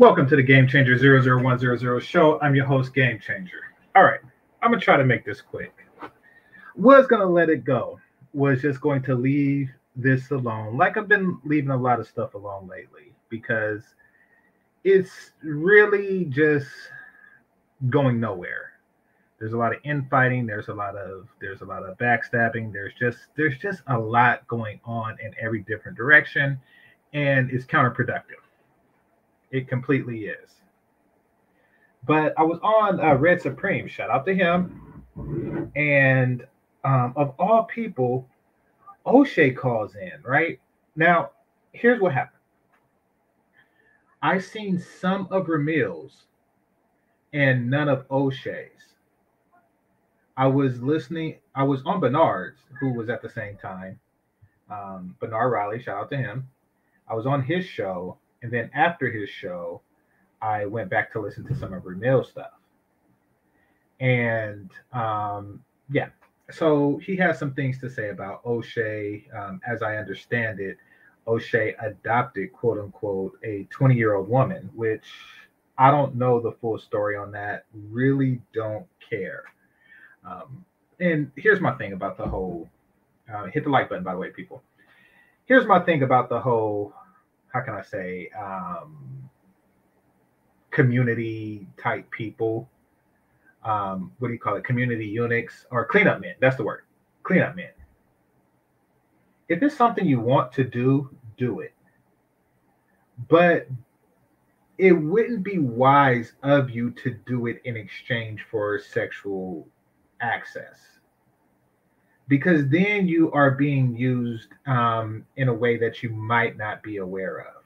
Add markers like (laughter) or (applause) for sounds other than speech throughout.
Welcome to the Game Changer 00100 show. I'm your host, Game Changer. All right, I'm gonna try to make this quick. Was gonna let it go, was just going to leave this alone, like I've been leaving a lot of stuff alone lately, because it's really just going nowhere. There's a lot of infighting, there's a lot of there's a lot of backstabbing, there's just there's just a lot going on in every different direction, and it's counterproductive it completely is. But I was on uh, Red Supreme. Shout out to him. And um, of all people, Oshay calls in, right? Now, here's what happened. I've seen some of Ramil's and none of Oshay's. I was listening, I was on Bernard's, who was at the same time. Um, Bernard Riley, shout out to him. I was on his show and then after his show, I went back to listen to some of Ramil stuff. And um, yeah, so he has some things to say about Oshay. Um, as I understand it, Oshay adopted, quote unquote, a 20 year old woman, which I don't know the full story on that. Really don't care. Um, and here's my thing about the whole uh, hit the like button, by the way, people. Here's my thing about the whole how can I say um, community type people. Um, what do you call it? Community eunuchs or cleanup men. That's the word. Cleanup men. If it's something you want to do, do it. But it wouldn't be wise of you to do it in exchange for sexual access because then you are being used um, in a way that you might not be aware of.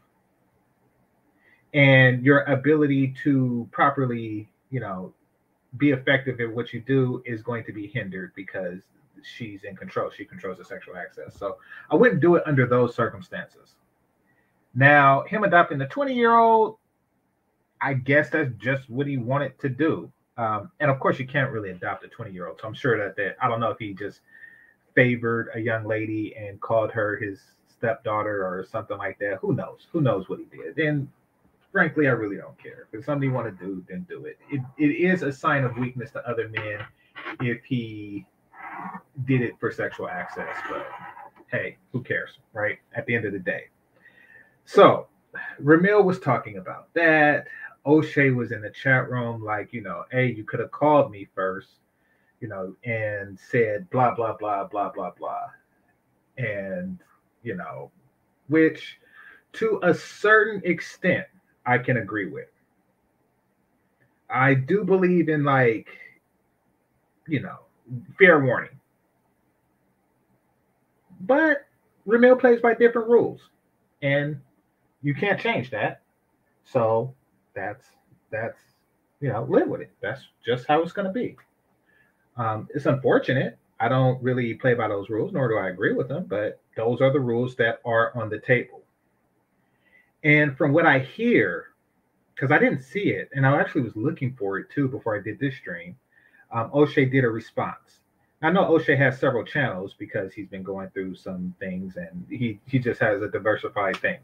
And your ability to properly you know be effective in what you do is going to be hindered because she's in control. She controls the sexual access. So i wouldn't do it under those circumstances. Now him adopting the 20 year old i guess that's just what he wanted to do. Um, and of course you can't really adopt a 20 year old so i'm sure that that i don't know if he just favored a young lady and called her his stepdaughter or something like that. Who knows? Who knows what he did? And frankly, I really don't care. If something you want to do, then do it. It it is a sign of weakness to other men if he did it for sexual access. But hey, who cares, right? At the end of the day. So Ramil was talking about that. Oshay was in the chat room, like, you know, hey, you could have called me first you know, and said blah blah blah blah blah blah, and you know, which to a certain extent I can agree with. I do believe in like, you know, fair warning. But Ramil plays by different rules, and you can't change that. So that's that's you know, live with it. That's just how it's going to be. Um, it's unfortunate. I don't really play by those rules, nor do I agree with them, but those are the rules that are on the table. And from what I hear, because I didn't see it, and I actually was looking for it too before I did this stream, um, Oshay did a response. I know Oshay has several channels because he's been going through some things and he, he just has a diversified thing.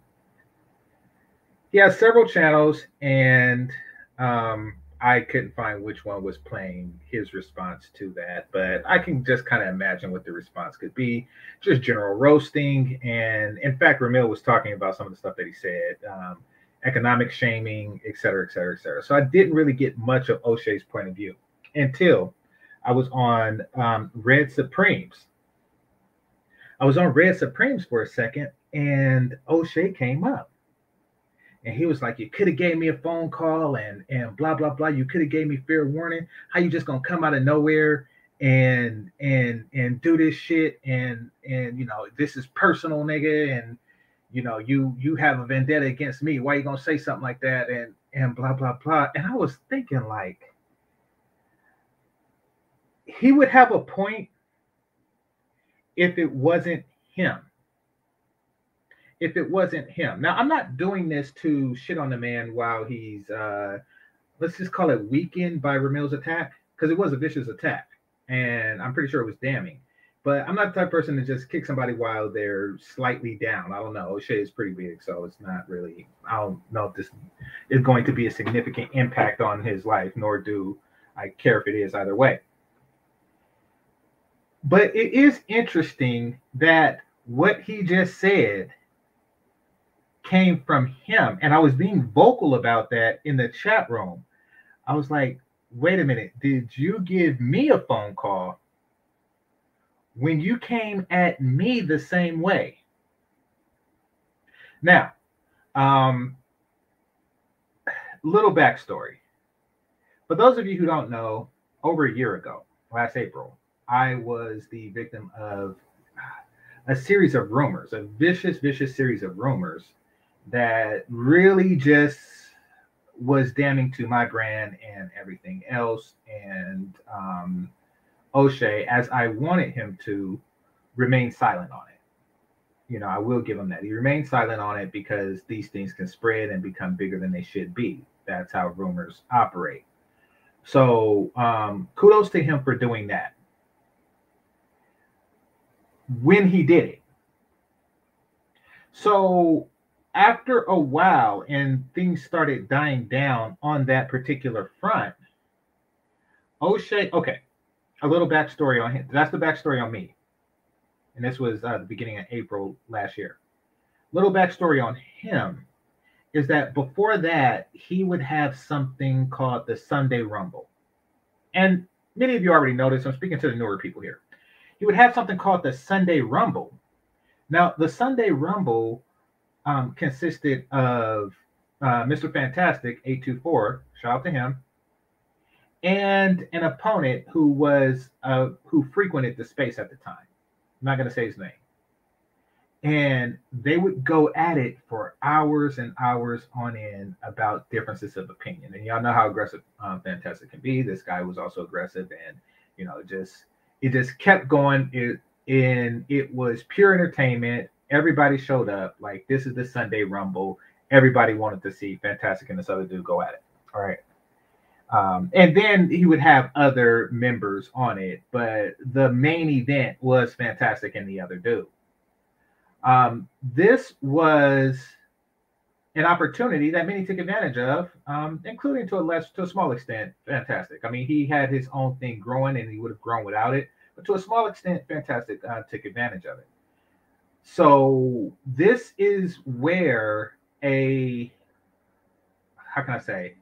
He has several channels and um, I couldn't find which one was playing his response to that, but I can just kind of imagine what the response could be. Just general roasting. And in fact, Ramil was talking about some of the stuff that he said um, economic shaming, et cetera, et cetera, et cetera. So I didn't really get much of Oshay's point of view until I was on um, Red Supremes. I was on Red Supremes for a second, and Oshay came up and he was like, "You could have gave me a phone call and and blah blah blah. You could have gave me fair warning. How you just gonna come out of nowhere and and and do this shit and and you know this is personal, nigga, and you know you you have a vendetta against me. Why you gonna say something like that and and blah blah blah?" And I was thinking like he would have a point if it wasn't him if it wasn't him. Now, I'm not doing this to shit on the man while he's, uh, let's just call it weakened by Ramil's attack, because it was a vicious attack. And I'm pretty sure it was damning. But I'm not the type of person to just kick somebody while they're slightly down. I don't know. Oshay is pretty big, so it's not really. I don't know if this is going to be a significant impact on his life, nor do I care if it is either way. But it is interesting that what he just said came from him. And I was being vocal about that in the chat room. I was like, wait a minute, did you give me a phone call when you came at me the same way? Now, um, little backstory. For those of you who don't know, over a year ago, last April, I was the victim of a series of rumors, a vicious, vicious series of rumors that really just was damning to my brand and everything else. And um, Oshay, as I wanted him to, remain silent on it. You know, I will give him that. He remained silent on it because these things can spread and become bigger than they should be. That's how rumors operate. So, um, kudos to him for doing that when he did it. So after a while and things started dying down on that particular front, Oshay, okay, a little backstory on him. That's the backstory on me. And this was uh, the beginning of April last year. Little backstory on him is that before that, he would have something called the Sunday Rumble. And many of you already noticed. I'm speaking to the newer people here he would have something called the Sunday Rumble. Now, the Sunday Rumble um, consisted of uh, Mr. Fantastic 824, shout out to him, and an opponent who was uh, who frequented the space at the time. I'm not going to say his name. And they would go at it for hours and hours on end about differences of opinion. And y'all know how aggressive um, Fantastic can be. This guy was also aggressive, and you know, just it just kept going. It and it was pure entertainment. Everybody showed up. Like this is the Sunday Rumble. Everybody wanted to see Fantastic and this other dude go at it. All right. Um, and then he would have other members on it, but the main event was Fantastic and the other dude. Um, this was an opportunity that many took advantage of, um, including to a less to a small extent, fantastic. I mean, he had his own thing growing, and he would have grown without it. But to a small extent, fantastic uh, took advantage of it. So this is where a how can I say?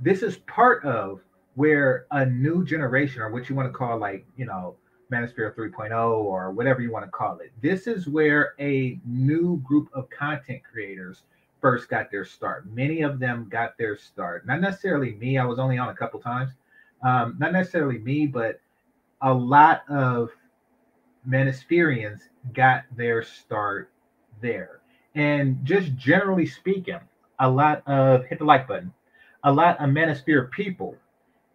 This is part of where a new generation, or what you want to call like you know Manosphere 3.0 or whatever you want to call it. This is where a new group of content creators first got their start. Many of them got their start. Not necessarily me. I was only on a couple times. Um, not necessarily me, but a lot of Manospherians got their start there. And just generally speaking, a lot of hit the like button. A lot of Manosphere people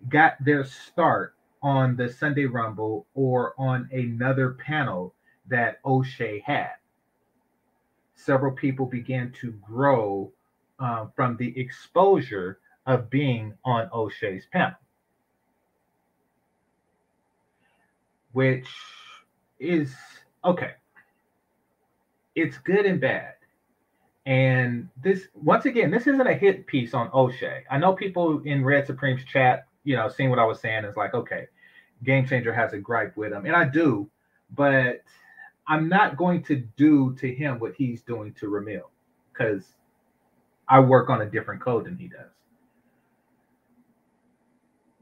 got their start on the Sunday Rumble or on another panel that Oshay had several people began to grow um, from the exposure of being on Oshay's panel, which is okay. It's good and bad. And this, once again, this isn't a hit piece on Oshay. I know people in Red Supreme's chat, you know, seeing what I was saying is like, okay, Game Changer has a gripe with him. And I do, but I'm not going to do to him what he's doing to Ramil because I work on a different code than he does.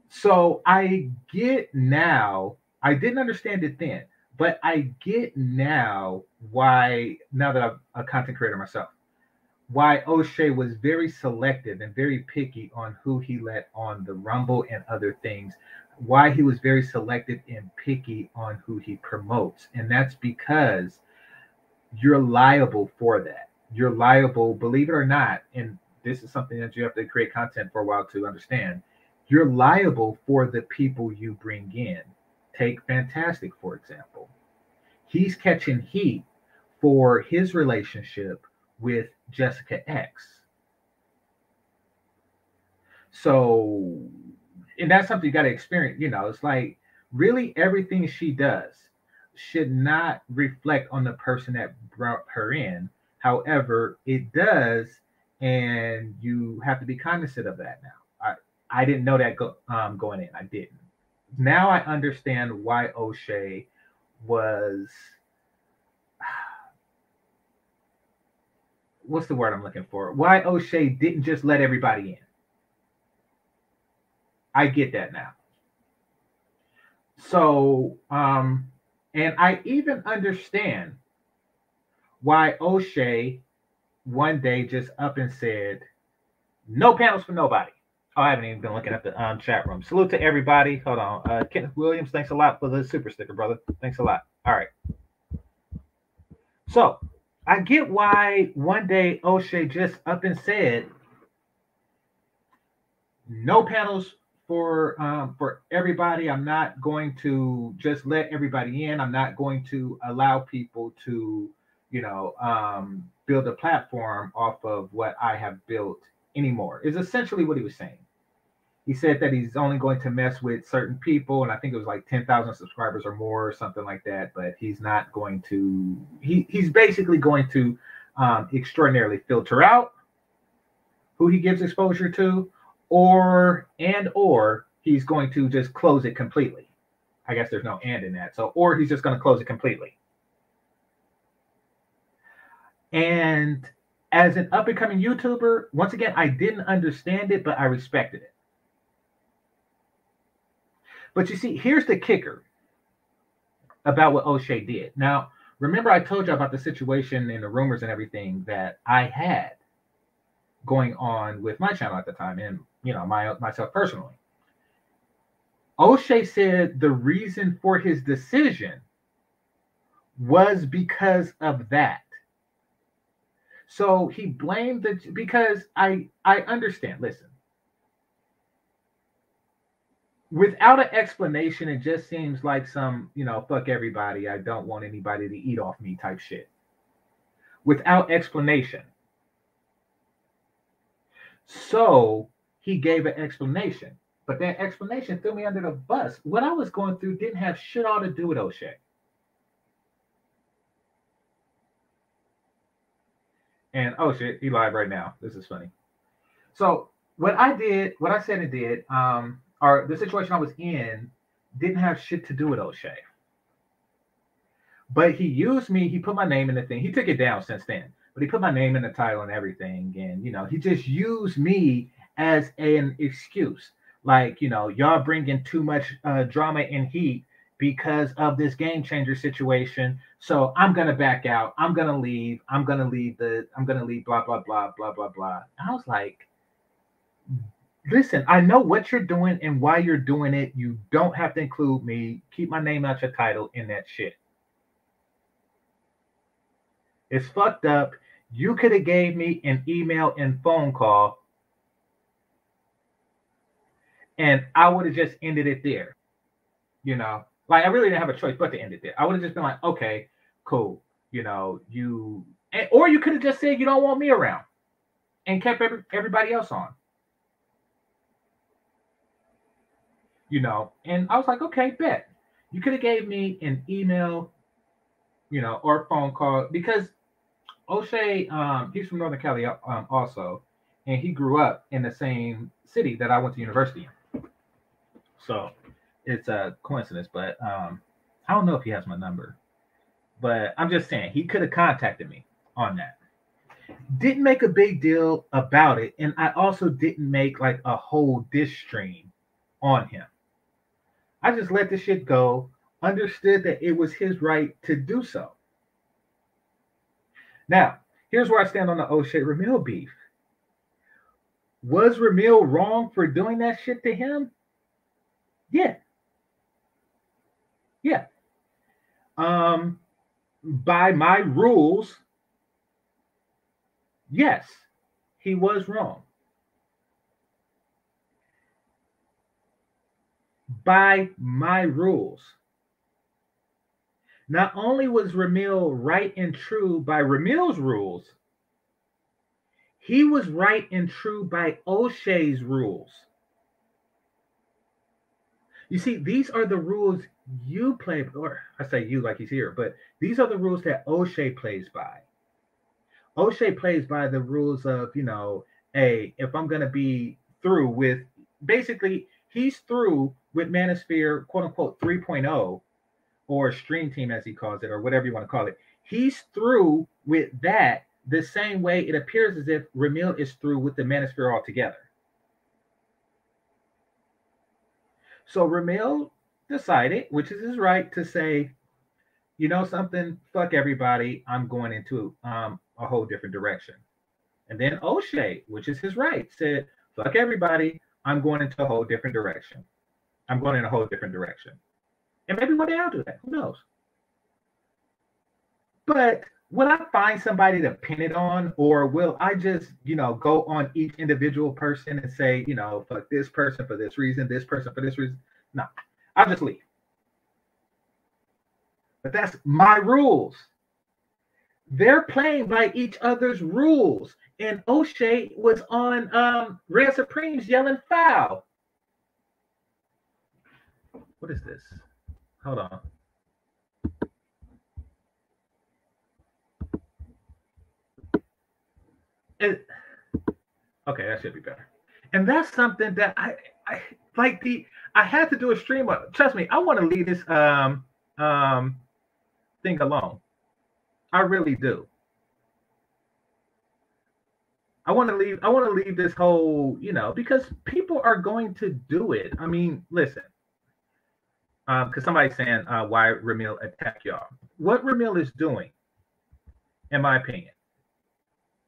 So I get now, I didn't understand it then, but I get now why, now that I'm a content creator myself, why Oshay was very selective and very picky on who he let on the Rumble and other things why he was very selective and picky on who he promotes. And that's because you're liable for that. You're liable, believe it or not, and this is something that you have to create content for a while to understand. You're liable for the people you bring in. Take Fantastic, for example. He's catching heat for his relationship with Jessica X. So and that's something you got to experience. You know, it's like really everything she does. should not reflect on the person that brought her in. However, it does, and you have to be cognizant of that now. I, I didn't know that go, um, going in. I didn't. Now I understand why Oshay was (sighs) what's the word I'm looking for? Why Oshay didn't just let everybody in. I get that now. So, um, and I even understand why Oshay one day just up and said, no panels for nobody. Oh, I haven't even been looking at the um, chat room. Salute to everybody. Hold on. Uh, Kenneth Williams, thanks a lot for the super sticker, brother. Thanks a lot. All right. So I get why one day Oshay just up and said, no panels for um, for everybody. I'm not going to just let everybody in. I'm not going to allow people to, you know, um, build a platform off of what I have built anymore. Is essentially what he was saying. He said that he's only going to mess with certain people, and I think it was like ten thousand subscribers or more, or something like that. But he's not going to. He he's basically going to um, extraordinarily filter out who he gives exposure to or and or he's going to just close it completely. I guess there's no and in that. So or he's just going to close it completely. And as an up and coming YouTuber, once again, I didn't understand it, but I respected it. But you see, here's the kicker about what Oshay did. Now, remember I told you about the situation and the rumors and everything that I had going on with my channel at the time and you know my myself personally. Oshay said the reason for his decision was because of that. So he blamed the because I I understand. Listen, without an explanation, it just seems like some you know fuck everybody. I don't want anybody to eat off me type shit. Without explanation. So he gave an explanation. But that explanation threw me under the bus. What I was going through didn't have shit all to do with Oshay. And oh shit, he live right now. This is funny. So what I did, what I said and did, um, or the situation I was in didn't have shit to do with Oshay. But he used me, he put my name in the thing. He took it down since then, but he put my name in the title and everything. And you know, he just used me as an excuse. Like, you know, y'all bringing too much uh, drama and heat because of this game changer situation. So I'm gonna back out. I'm gonna leave. I'm gonna leave the. I'm gonna leave. Blah blah blah blah blah blah. I was like, listen, I know what you're doing and why you're doing it. You don't have to include me. Keep my name out your title in that shit. It's fucked up. You could have gave me an email and phone call and I would have just ended it there. You know, like I really didn't have a choice but to end it there. I would have just been like, okay, cool. You know, you, or you could have just said you don't want me around, and kept every, everybody else on. You know, and I was like, okay, bet. You could have gave me an email, you know, or phone call because Oshay, um, he's from Northern Cali um, also, and he grew up in the same city that I went to university in. So it's a coincidence, but um, I don't know if he has my number. But I'm just saying he could have contacted me on that. Didn't make a big deal about it, and I also didn't make like a whole diss stream on him. I just let the shit go, understood that it was his right to do so. Now, here's where I stand on the Oshay Ramil beef. Was Ramil wrong for doing that shit to him? Yeah. Yeah. Um, by my rules, yes, he was wrong. By my rules. Not only was Ramil right and true by Ramil's rules, he was right and true by Oshay's rules. You see, these are the rules you play, or I say you like he's here, but these are the rules that Oshay plays by. Oshay plays by the rules of, you know, a if I'm gonna be through with basically he's through with Manosphere quote unquote 3.0 or stream team as he calls it, or whatever you want to call it. He's through with that the same way it appears as if Ramil is through with the Manosphere altogether. So Ramil decided, which is his right, to say, you know something, fuck everybody, I'm going into um, a whole different direction. And then Oshay, which is his right, said, fuck everybody, I'm going into a whole different direction. I'm going in a whole different direction. And maybe one day I'll do that. Who knows? But will I find somebody to pin it on, or will I just, you know, go on each individual person and say, you know, fuck this person for this reason, this person for this reason? No, I'll just leave. But that's my rules. They're playing by each other's rules. And Oshay was on um Red Supremes yelling foul. What is this? Hold on. It, okay, that should be better. And that's something that I, I like the I had to do a stream. Trust me, I want to leave this um um thing alone. I really do. I want to leave. I want to leave this whole, you know, because people are going to do it. I mean, listen, because um, somebody's saying uh, why Ramil attack y'all. What Ramil is doing, in my opinion,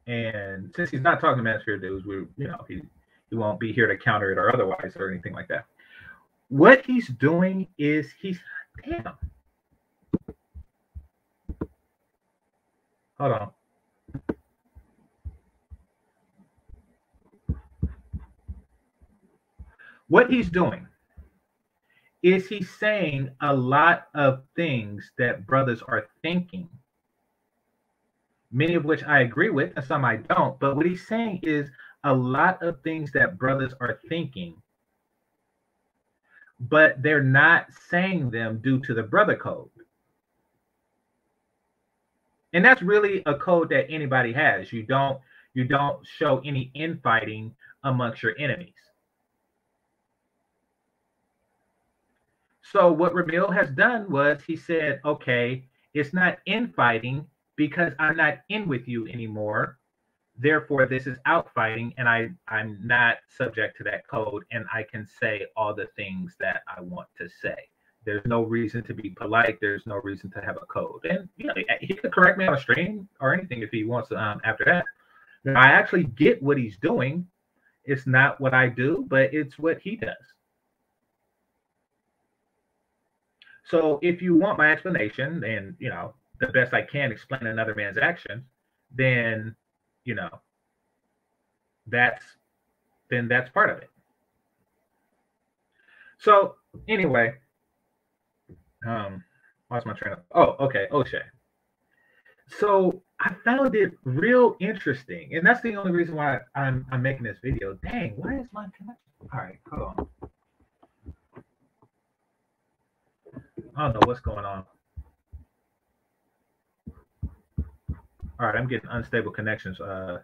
and since he's not talking to Manosphere dudes, we, you know, he he won't be here to counter it or otherwise or anything like that. What he's doing is he's damn. Hold on. What he's doing is he saying a lot of things that brothers are thinking, many of which I agree with, and some I don't. But what he's saying is a lot of things that brothers are thinking, but they're not saying them due to the brother code. And that's really a code that anybody has. You don't you don't show any infighting amongst your enemies. So what Ramil has done was he said, okay, it's not infighting because I'm not in with you anymore. Therefore, this is outfighting, and I, I'm not subject to that code, and I can say all the things that I want to say. There's no reason to be polite. There's no reason to have a code. And you know, he could correct me on a stream or anything if he wants um, after that. I actually get what he's doing. It's not what I do, but it's what he does. So if you want my explanation and you know the best I can explain another man's actions, then you know that's then that's part of it. So anyway, um, lost my train of oh okay, Oshay. So I found it real interesting, and that's the only reason why I'm I'm making this video. Dang, why is my connection? All right, hold on. I don't know what's going on. All right, I'm getting unstable connections. Uh,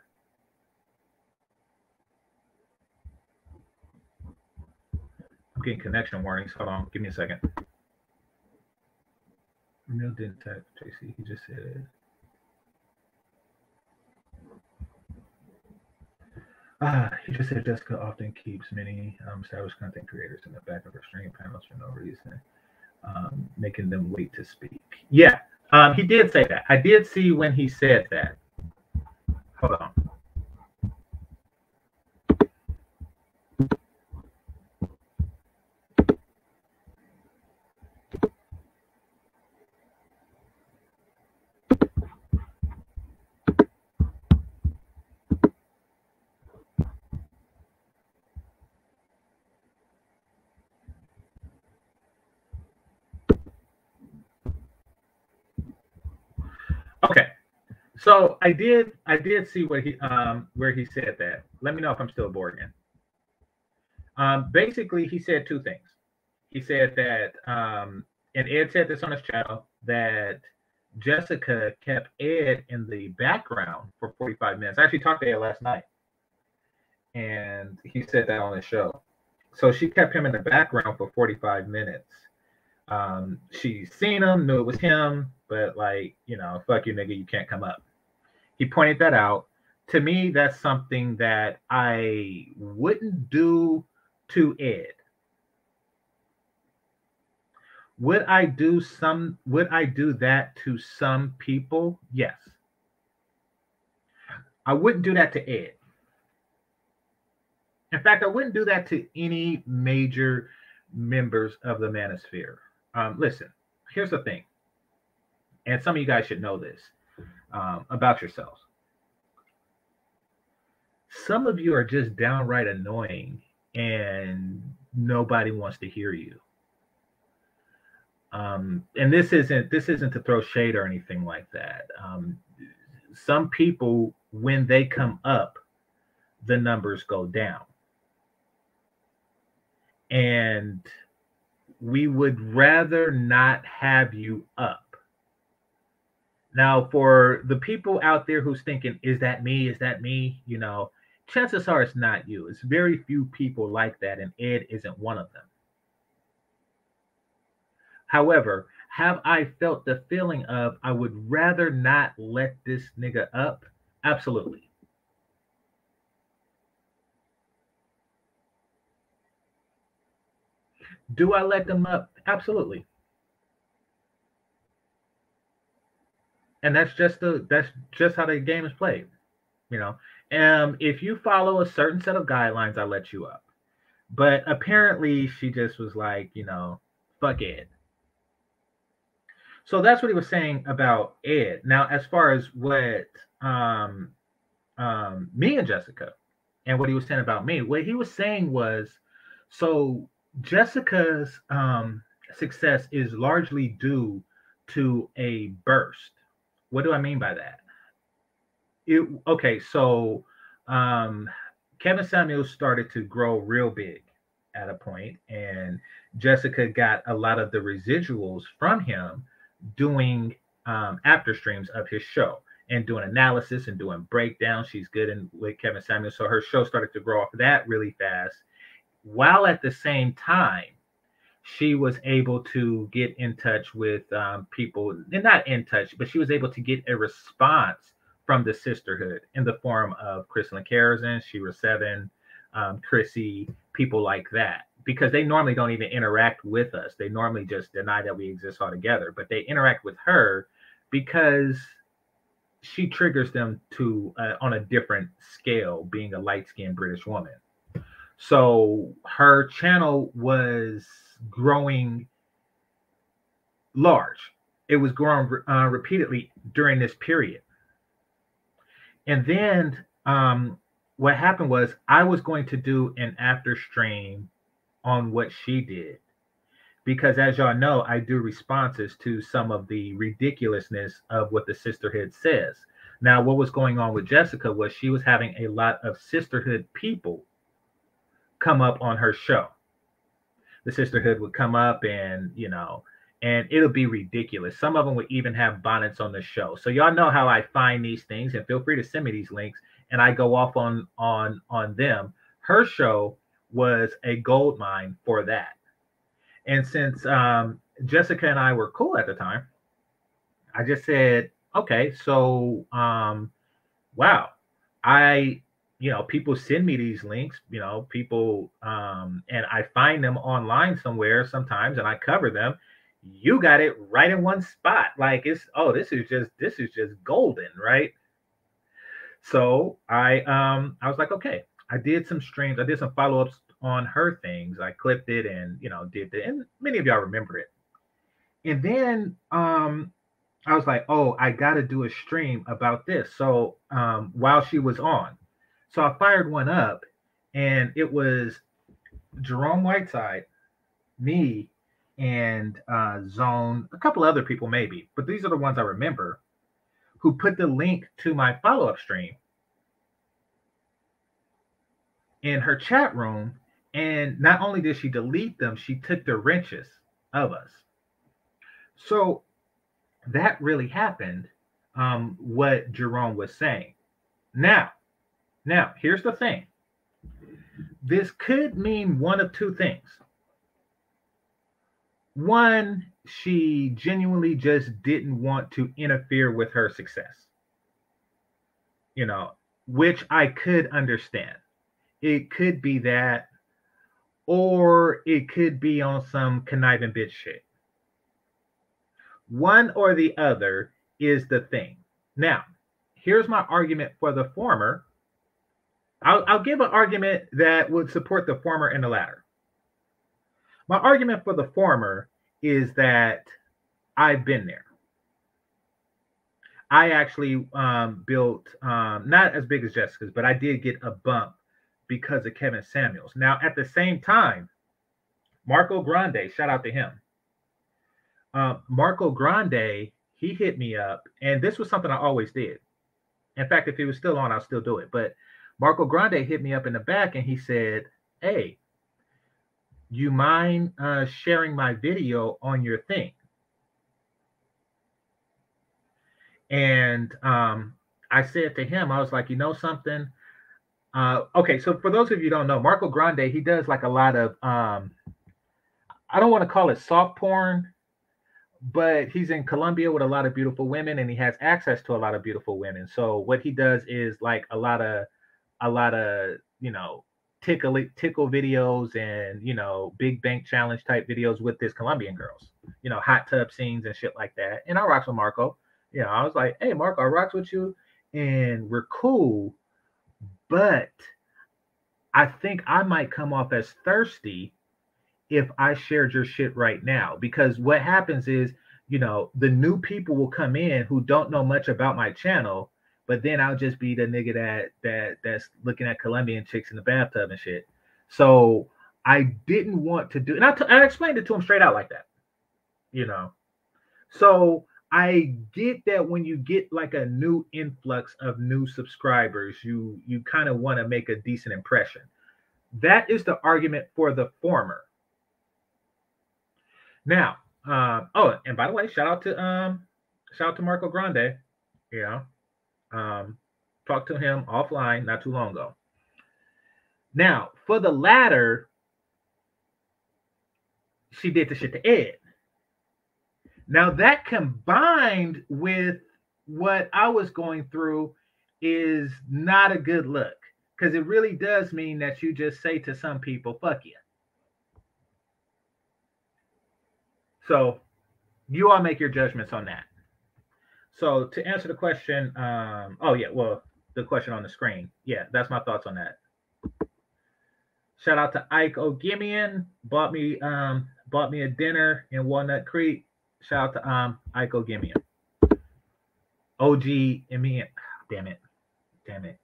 I'm getting connection warnings. Hold on, give me a second. Neil didn't text JC. He just said. it. Ah, he just said Jessica often keeps many um, established content creators in the back of her stream panels for no reason um, making them wait to speak. Yeah, um, he did say that. I did see when he said that. Hold on. So I did I did see what he um where he said that. Let me know if I'm still bored again. Um, basically, he said two things. He said that um, and Ed said this on his channel that Jessica kept Ed in the background for 45 minutes. I actually talked to Ed last night, and he said that on the show. So she kept him in the background for 45 minutes. Um, she seen him, knew it was him, but like, you know, fuck you, nigga, you can't come up. He pointed that out. To me, that's something that I wouldn't do to Ed. Would I do some would I do that to some people? Yes. I wouldn't do that to Ed. In fact, I wouldn't do that to any major members of the manosphere. Um, listen, here's the thing, and some of you guys should know this um, about yourselves. Some of you are just downright annoying, and nobody wants to hear you. Um, and this isn't this isn't to throw shade or anything like that. Um, some people, when they come up, the numbers go down and we would rather not have you up. Now, for the people out there who's thinking, is that me? Is that me? You know, chances are it's not you. It's very few people like that, and Ed isn't one of them. However, have I felt the feeling of I would rather not let this nigga up? Absolutely. Do I let them up? Absolutely. And that's just the that's just how the game is played. You know, um, if you follow a certain set of guidelines, I let you up. But apparently, she just was like, you know, fuck Ed. So that's what he was saying about Ed. Now, as far as what um, um, me and Jessica and what he was saying about me, what he was saying was, so Jessica's um, success is largely due to a burst. What do I mean by that? It, okay, so um, Kevin Samuels started to grow real big at a point, and Jessica got a lot of the residuals from him doing um, after streams of his show and doing analysis and doing breakdowns. She's good in with Kevin Samuels, so her show started to grow off of that really fast while at the same time she was able to get in touch with um, people not in touch but she was able to get a response from the sisterhood in the form of Crystal Karazin, Shera Seven, um, Chrissy, people like that, because they normally don't even interact with us. They normally just deny that we exist altogether, but they interact with her because she triggers them to uh, on a different scale, being a light skinned British woman. So her channel was growing large. It was growing uh, repeatedly during this period. And then um, what happened was I was going to do an after stream on what she did. Because as y'all know, I do responses to some of the ridiculousness of what the sisterhood says. Now, what was going on with Jessica was she was having a lot of sisterhood people come up on her show. The sisterhood would come up and, you know, and it'll be ridiculous. Some of them would even have bonnets on the show. So y'all know how I find these things and feel free to send me these links and I go off on on on them. Her show was a gold mine for that. And since um, Jessica and I were cool at the time, I just said, okay, so um, wow, I you know people send me these links you know people um and i find them online somewhere sometimes and i cover them. You got it right in one spot. Like it's oh this is just this is just golden right? So i um i was like okay. I did some streams. I did some follow-ups on her things. I clipped it and you know did it and many of y'all remember it. And then um i was like oh i gotta do a stream about this. So um while she was on so I fired one up, and it was Jerome Whiteside, me, and uh, Zone, a couple other people maybe, but these are the ones I remember who put the link to my follow up stream in her chat room. And not only did she delete them, she took the wrenches of us. So that really happened. Um, what Jerome was saying. Now, now here's the thing. This could mean one of two things. One, she genuinely just didn't want to interfere with her success. You know, which I could understand. It could be that, or it could be on some conniving bitch shit. One or the other is the thing. Now, here's my argument for the former. I'll, I'll give an argument that would support the former and the latter. My argument for the former is that I've been there. I actually um, built um, not as big as Jessica's, but I did get a bump because of Kevin Samuels. Now, at the same time, Marco Grande, shout out to him. Uh, Marco Grande, he hit me up, and this was something I always did. In fact, if he was still on, I'll still do it. But Marco Grande hit me up in the back and he said, Hey, you mind uh, sharing my video on your thing? And um, I said to him, I was like, you know something? Uh, okay, so for those of you don't know, Marco Grande, he does like a lot of um, I don't want to call it soft porn, but he's in Colombia with a lot of beautiful women and he has access to a lot of beautiful women. So what he does is like a lot of a lot of, you know, tickle tickle videos and, you know, big bank challenge type videos with this Colombian girls. You know, hot tub scenes and shit like that. And I rocks with Marco. You know, I was like, "Hey, Marco, I rocks with you and we're cool." But I think I might come off as thirsty if I shared your shit right now. Because what happens is, you know, the new people will come in who don't know much about my channel, but then I'll just be the nigga that that that's looking at Colombian chicks in the bathtub and shit. So I didn't want to do, and I, t- I explained it to him straight out like that, you know. So I get that when you get like a new influx of new subscribers, you you kind of want to make a decent impression. That is the argument for the former. Now, uh, oh, and by the way, shout out to um, shout out to Marco Grande. You know, um, talked to him offline not too long ago. Now, for the latter, she did the shit to Ed. Now that combined with what I was going through is not a good look because it really does mean that you just say to some people, fuck you. So you all make your judgments on that. So to answer the question, um, oh yeah, well, the question on the screen. Yeah, that's my thoughts on that. Shout out to Ike O'Gimian, bought me um bought me a dinner in Walnut Creek. Shout out to um Ike O'Gimian. OG Emian. Damn it. Damn it.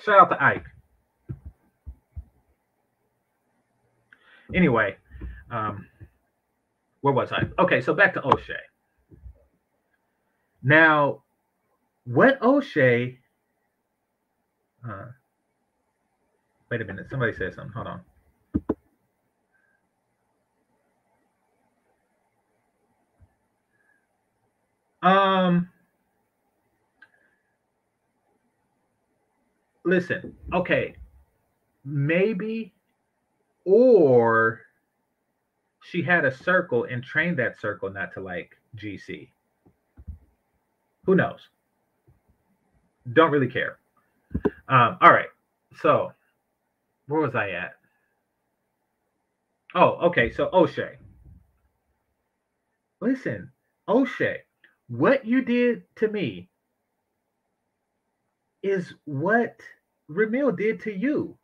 Shout out to Ike. Anyway, um, where was I? Okay, so back to Oshay. Now, what Oshay, uh, wait a minute, somebody said something. Hold on. Um, listen, okay, maybe, or she had a circle and trained that circle not to like GC. Who knows? Don't really care. Um, all right. So, where was I at? Oh, okay. So, Oshay. Listen, Oshay, what you did to me is what Ramil did to you.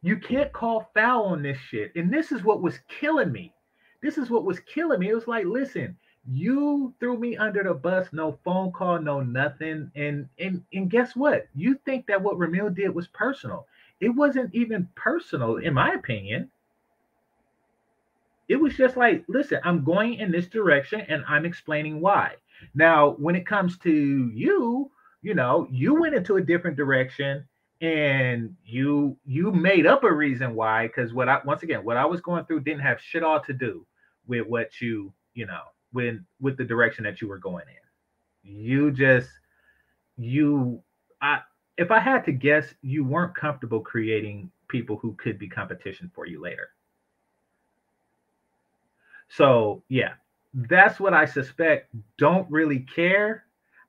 You can't call foul on this shit. And this is what was killing me. This is what was killing me. It was like, listen, you threw me under the bus, no phone call, no nothing. And and and guess what? You think that what Ramil did was personal. It wasn't even personal, in my opinion. It was just like, listen, I'm going in this direction and I'm explaining why. Now, when it comes to you, you know, you went into a different direction and you you made up a reason why because what i once again what i was going through didn't have shit all to do with what you you know, when with the direction that you were going in. You just you I if I had to guess, you weren't comfortable creating people who could be competition for you later. So, yeah, that's what I suspect. Don't really care.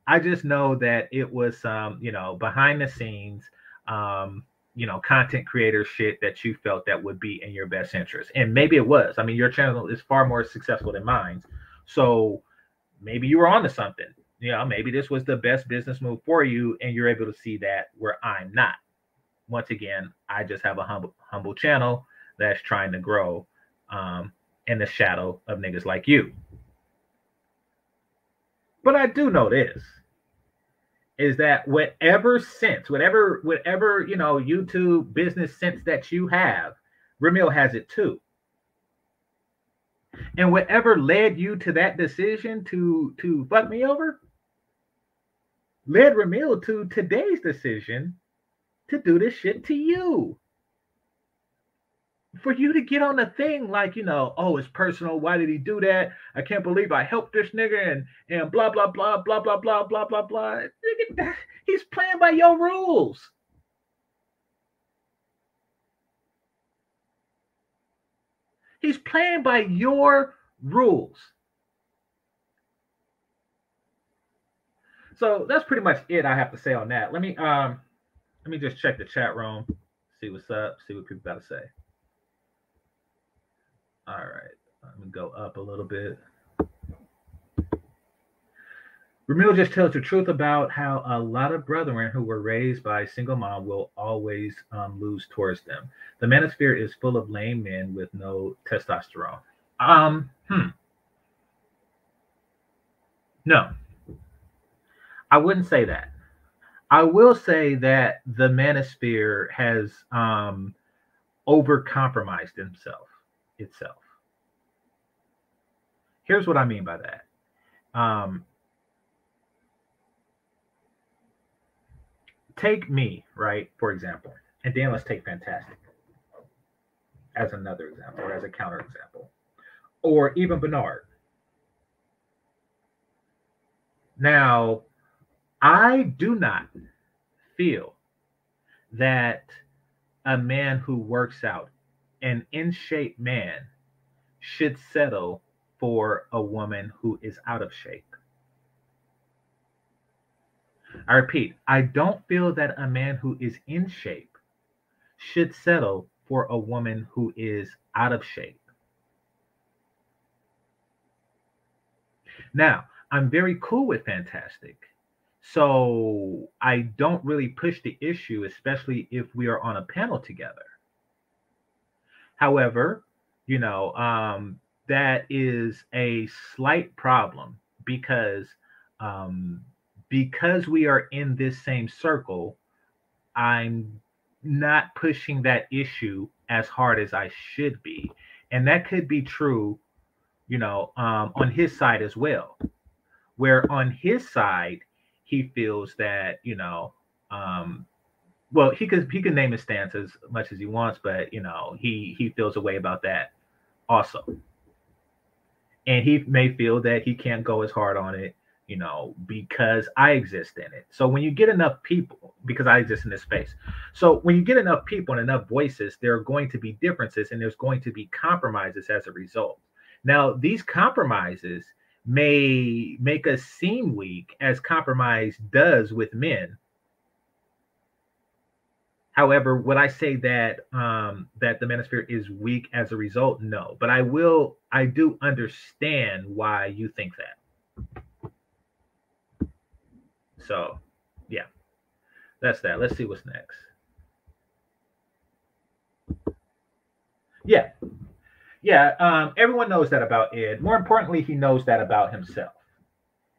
I just know that it was um, you know, behind the scenes, um, you know, content creator shit that you felt that would be in your best interest. And maybe it was. I mean, your channel is far more successful than mine. So maybe you were onto something. You know, maybe this was the best business move for you, and you're able to see that where I'm not. Once again, I just have a humble humble channel that's trying to grow um, in the shadow of niggas like you. But I do know this is that whatever sense, whatever, whatever, you know, YouTube business sense that you have, Ramil has it too. And whatever led you to that decision to to fuck me over led Ramil to today's decision to do this shit to you. For you to get on the thing like you know oh it's personal. Why did he do that? I can't believe i helped this nigga and and blah blah blah blah blah blah blah blah blah. (laughs) He's playing by your rules he's playing by your rules. So that's pretty much it i have to say on that. Let me um let me just check the chat room see what's up see what people got to say. All right, let me go up a little bit. Ramil just tells the truth about how a lot of brethren who were raised by single mom will always um, lose towards them. The manosphere is full of lame men with no testosterone. Um, hmm. No, I wouldn't say that. I will say that the manosphere has um, over compromised himself itself. Here's what I mean by that. Um, take me, right, for example, and then let's take Fantastic as another example, or as a counter example, or even Bernard. Now, I do not feel that a man who works out an in shape man should settle for a woman who is out of shape. I repeat, I don't feel that a man who is in shape should settle for a woman who is out of shape. Now, I'm very cool with Fantastic. So I don't really push the issue, especially if we are on a panel together. However, you know, um, that is a slight problem because um, because we are in this same circle, I'm not pushing that issue as hard as I should be, and that could be true, you know, um, on his side as well. Where on his side, he feels that you know um, well, he could he can name his stance as much as he wants, but you know, he he feels a way about that also. And he may feel that he can't go as hard on it, you know, because I exist in it. So when you get enough people, because I exist in this space. So when you get enough people and enough voices, there are going to be differences and there's going to be compromises as a result. Now, these compromises may make us seem weak as compromise does with men However, would I say that um, that the manosphere is weak as a result? No, but I will. I do understand why you think that. So, yeah, that's that. Let's see what's next. Yeah, yeah. Um, everyone knows that about Ed. More importantly, he knows that about himself,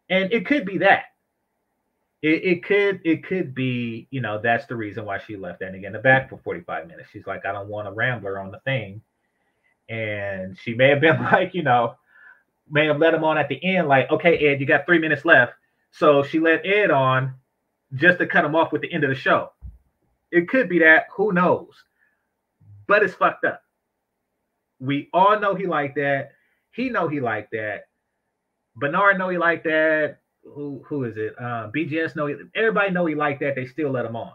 and it could be that it, it could it could be you know that's the reason why she left that in the back for 45 minutes she's like i don't want a rambler on the thing and she may have been (laughs) like you know may have let him on at the end like okay ed you got three minutes left so she let ed on just to cut him off with the end of the show it could be that who knows but it's fucked up we all know he like that he know he like that Bernard know he like that. Who who is it? Uh, BGS know he, everybody know he like that. They still let him on.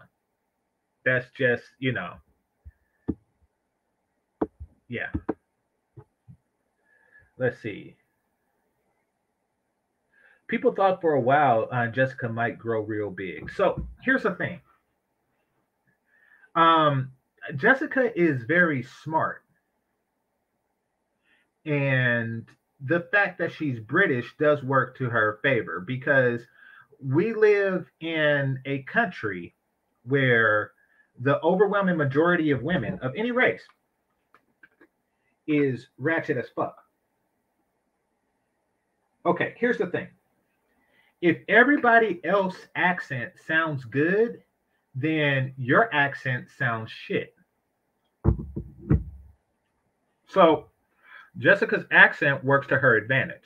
That's just you know. Yeah. Let's see. People thought for a while uh, Jessica might grow real big. So here's the thing. Um, Jessica is very smart. And the fact that she's British does work to her favor because we live in a country where the overwhelming majority of women of any race is ratchet as fuck. Okay, here's the thing. If everybody else's accent sounds good, then your accent sounds shit. So Jessica's accent works to her advantage.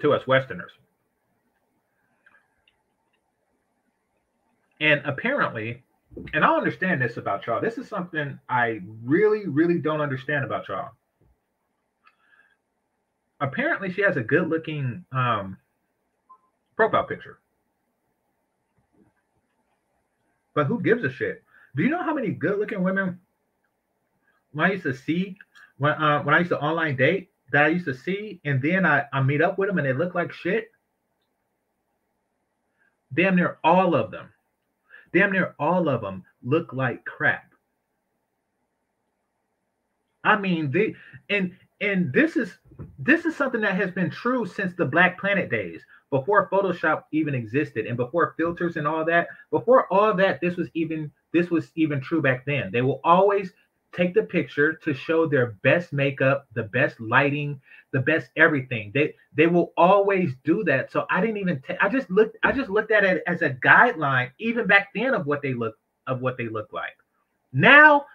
To us Westerners. And apparently, and I understand this about y'all. This is something I really, really don't understand about y'all. Apparently, she has a good looking um, profile picture. But who gives a shit? Do you know how many good looking women when I used to see when uh, when I used to online date that I used to see, and then I, I meet up with them and they look like shit. Damn near all of them, damn near all of them look like crap. I mean, they and and this is this is something that has been true since the Black Planet days, before Photoshop even existed, and before filters and all that. Before all that, this was even this was even true back then. They will always take the picture to show their best makeup, the best lighting, the best everything. They they will always do that. So I didn't even I just looked I just looked at it as a guideline even back then of what they look of what they look like. Now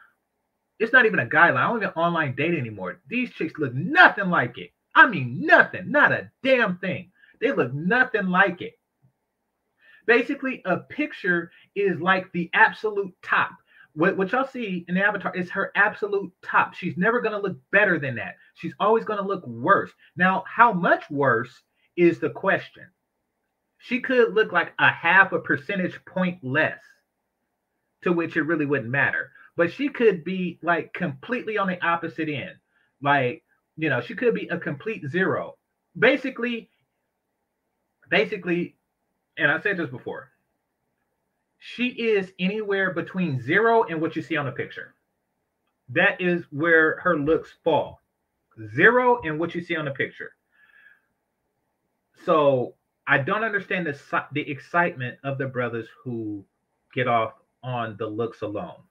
it's not even a guideline. I don't even online date anymore. These chicks look nothing like it. I mean nothing, not a damn thing. They look nothing like it. Basically, a picture is like the absolute top what, what y'all see in the avatar is her absolute top. She's never going to look better than that. She's always going to look worse. Now, how much worse is the question? She could look like a half a percentage point less, to which it really wouldn't matter. But she could be like completely on the opposite end. Like, you know, she could be a complete zero. Basically, basically, and I said this before, she is anywhere between zero and what you see on the picture. That is where her looks fall. Zero and what you see on the picture. So I don't understand the the excitement of the brothers who get off on the looks alone.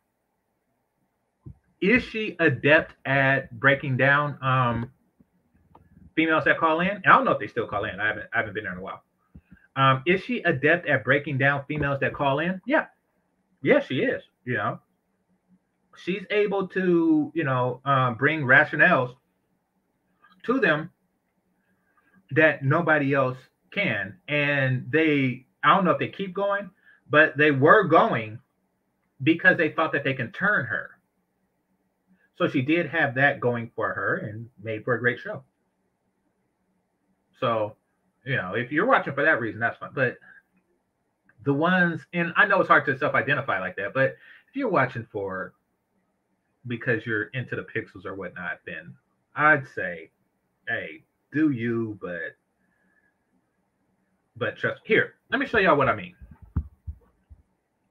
Is she adept at breaking down um, females that call in? I don't know if they still call in. I haven't I haven't been there in a while. Um, is she adept at breaking down females that call in? Yeah. Yeah, she is. You know, she's able to, you know, um, bring rationales to them that nobody else can. And they, I don't know if they keep going, but they were going because they thought that they can turn her. So she did have that going for her and made for a great show. So you know, if you're watching for that reason, that's fine. But the ones, and I know it's hard to self-identify like that, but if you're watching for because you're into the pixels or whatnot, then I'd say, hey, do you, but but trust here. Let me show y'all what I mean.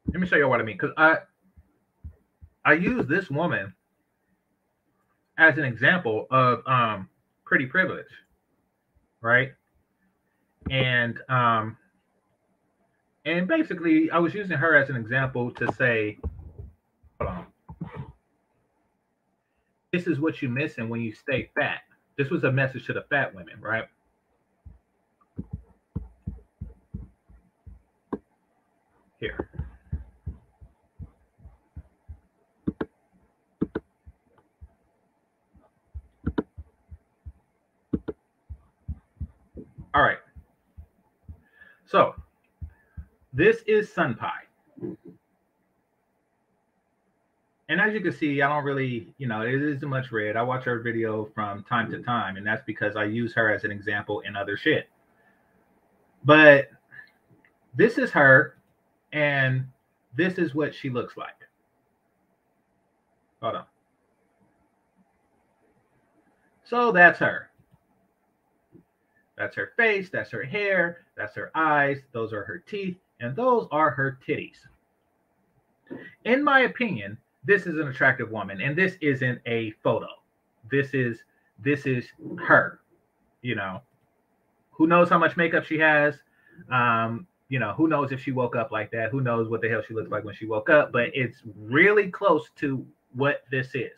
Let me show y'all what I mean. Because I I use this woman as an example of um pretty privilege, right? and um, and basically, I was using her as an example to say, hold on, this is what you're missing when you stay fat. This was a message to the fat women, right? Here. All right. So this is Sun Pie. and as you can see, I don't really, you know, it isn't much red. I watch her video from time to mm-hmm. time, and that's because I use her as an example in other shit. But this is her, and this is what she looks like. Hold on. So that's her. That's her face, that's her hair, that's her eyes, those are her teeth, and those are her titties. In my opinion, this is an attractive woman, and this isn't a photo. This is this is her. You know, who knows how much makeup she has? Um, you know, who knows if she woke up like that? Who knows what the hell she looks like when she woke up? But it's really close to what this is.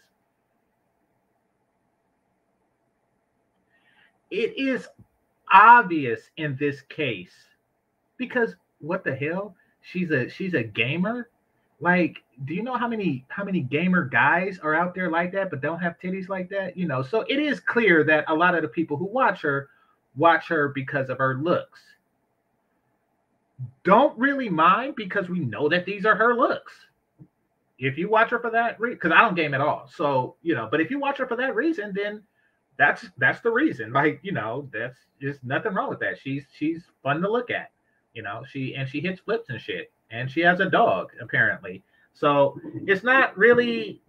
It is obvious in this case because what the hell? She's a she's a gamer. Like, do you know how many how many gamer guys are out there like that but don't have titties like that? You know, so it is clear that a lot of the people who watch her watch her because of her looks. Don't really mind because we know that these are her looks. If you watch her for that reason, because I don't game at all, so you know, but if you watch her for that reason, then that's that's the reason. Like, you know, that's just nothing wrong with that. She's she's fun to look at. You know, she and she hits flips and shit. And she has a dog, apparently. So it's not really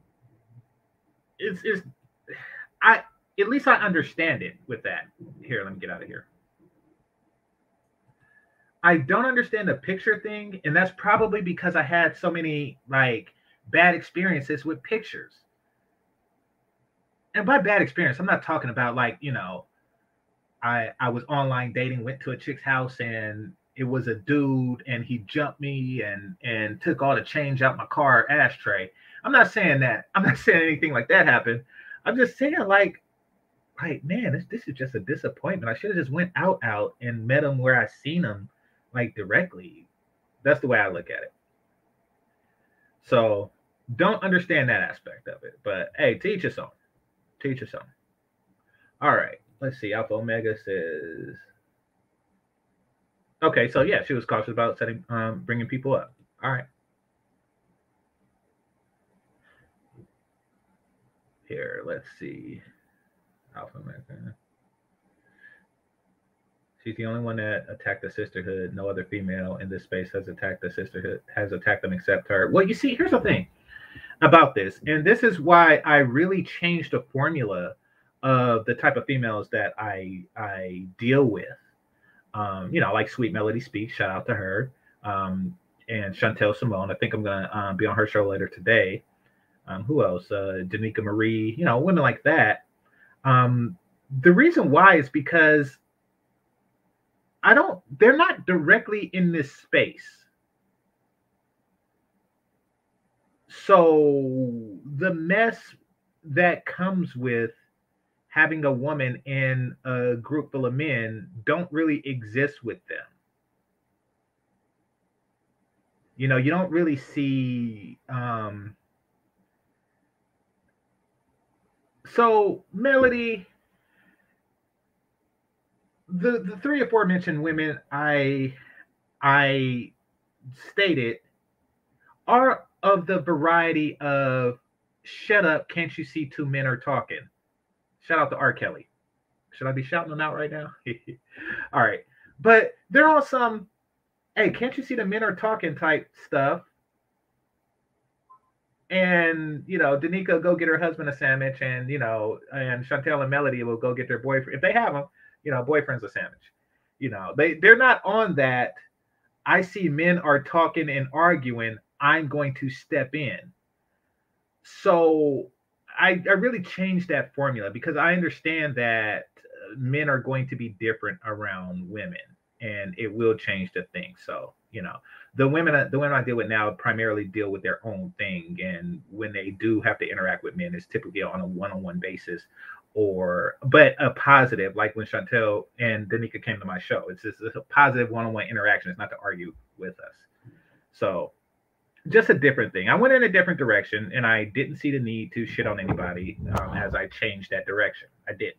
it's it's I at least I understand it with that. Here, let me get out of here. I don't understand the picture thing, and that's probably because I had so many like bad experiences with pictures and by bad experience, I'm not talking about like, you know, I I was online dating, went to a chick's house and it was a dude and he jumped me and and took all the change out my car ashtray. I'm not saying that. I'm not (laughs) saying anything like that happened. I'm just saying like like man, this this is just a disappointment. I should have just went out out and met him where I seen him like directly. That's the way I look at it. So don't understand that aspect of it. But hey, teach us own. Teach us something. All right. Let's see. Alpha Omega says. Okay, so yeah, she was cautious about setting, um, bringing people up. All right. Here, let's see. Alpha Omega. She's the only one that attacked the sisterhood. No other female in this space has attacked the sisterhood, has attacked them except her. Well, you see, here's the thing about this. And this is why I really changed the formula of the type of females that I I deal with. Um, you know, like Sweet Melody Speaks, shout out to her. Um, and Chantel Simone. I think I'm gonna um, be on her show later today. Um, who else? Uh, Danica Marie, you know, women like that. Um, the reason why is because I don't, they're not directly in this space. So the mess that comes with having a woman in a group full of men don't really exist with them. You know, you don't really see um so Melody the the three aforementioned women I I stated are of the variety of shut up, can't you see two men are talking? Shout out to R. Kelly. Should I be shouting them out right now? (laughs) All right. But there are some, hey, can't you see the men are talking type stuff? And you know, Danica go get her husband a sandwich, and you know, and Chantel and Melody will go get their boyfriend if they have them. You know, boyfriend's a sandwich. You know, they they're not on that. I see men are talking and arguing. I'm going to step in. So I, I really changed that formula because I understand that uh, men are going to be different around women and it will change the thing. So, you know, the women the women I deal with now primarily deal with their own thing. And when they do have to interact with men, it's typically on a one-on-one basis or but a positive, like when Chantel and Danica came to my show. It's just a positive one-on-one interaction. It's not to argue with us. So just a different thing. I went in a different direction, and I didn't see the need to shit on anybody um, as I changed that direction. I did,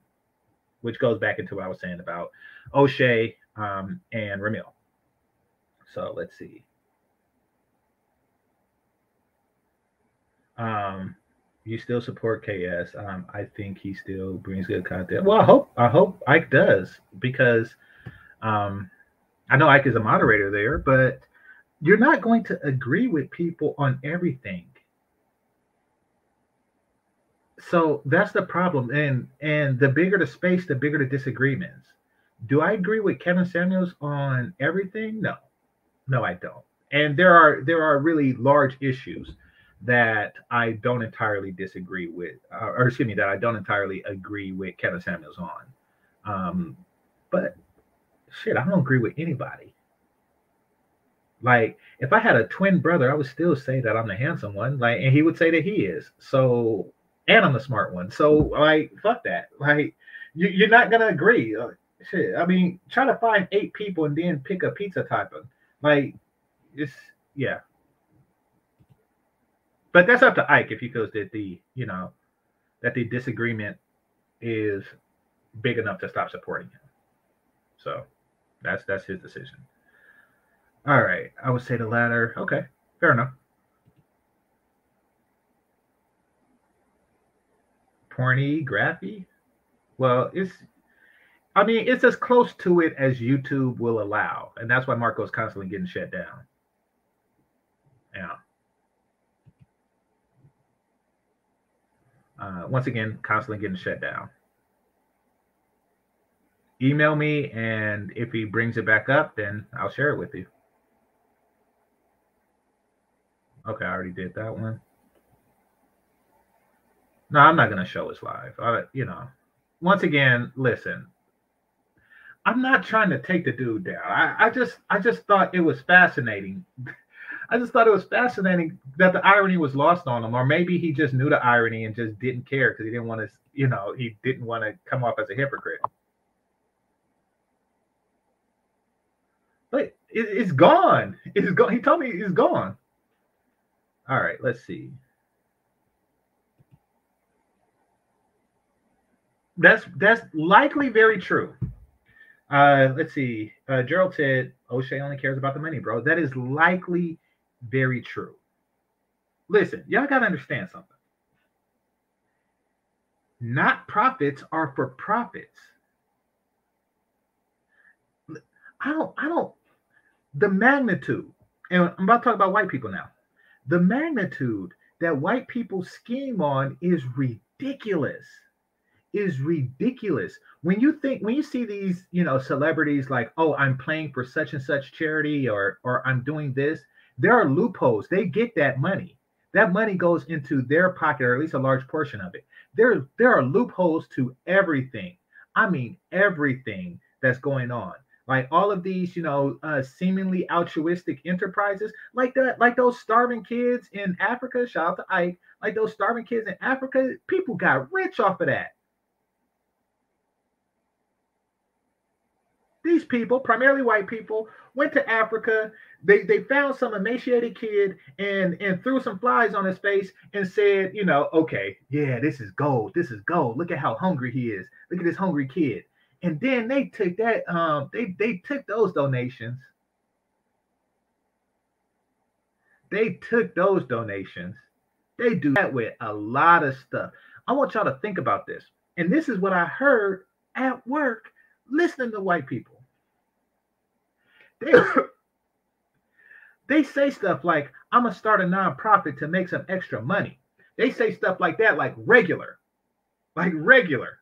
which goes back into what I was saying about Oshay um, and Ramil. So let's see. Um, you still support KS. Um, I think he still brings good content. Well, I hope I hope Ike does because um, I know Ike is a moderator there, but you're not going to agree with people on everything. So that's the problem. And and the bigger the space, the bigger the disagreements. Do I agree with Kevin Samuels on everything? No. No, I don't. And there are there are really large issues that I don't entirely disagree with, uh, or excuse me, that I don't entirely agree with Kevin Samuels on. Um, but shit, I don't agree with anybody. Like, if I had a twin brother, I would still say that I'm the handsome one. Like, and he would say that he is. So, and I'm the smart one. So, like, fuck that. Like, you, you're not gonna agree. Uh, shit. I mean, try to find eight people and then pick a pizza type of like, it's yeah. But that's up to Ike if he feels that the you know that the disagreement is big enough to stop supporting him. So that's that's his decision. All right, I would say the latter. Okay, fair enough. Porny, graphy. Well, it's. I mean, it's as close to it as YouTube will allow, and that's why Marco's constantly getting shut down. Yeah. Uh, once again, constantly getting shut down. Email me, and if he brings it back up, then I'll share it with you. Okay, I already did that one. No, I'm not going to show us live. I, you know, once again, listen. I'm not trying to take the dude down. I, I just, I just thought it was fascinating (laughs) I just thought it was fascinating that the irony was lost on him, or maybe he just knew the irony and just didn't care because he didn't want to, you know, he didn't want to come off as a hypocrite. But it, it's gone. It's gone. He told me it's gone. All right, let's see. That's that's likely very true. Uh, let's see. Uh, Gerald said Oshay only cares about the money, bro. That is likely very true. Listen, y'all got to understand something. Not profits are for profits. I don't, I don't, the magnitude, and I'm about to talk about white people now. The magnitude that white people scheme on is ridiculous. Is ridiculous. When you think, when you see these, you know, celebrities like, oh, I'm playing for such and such charity, or or I'm doing this, there are loopholes. They get that money. That money goes into their pocket, or at least a large portion of it. There, there are loopholes to everything. I mean, everything that's going on. Like all of these, you know, uh, seemingly altruistic enterprises, like that, like those starving kids in Africa. Shout out to Ike. Like those starving kids in Africa, people got rich off of that. These people, primarily white people, went to Africa. They they found some emaciated kid and and threw some flies on his face and said, you know, okay, yeah, this is gold. This is gold. Look at how hungry he is. Look at this hungry kid. And then they took that um they they took those donations. They took those donations. They do that with a lot of stuff. I want y'all to think about this. And this is what I heard at work listening to white people. They, they say stuff like, I'm to start a nonprofit to make some extra money. They say stuff like that, like regular, like regular.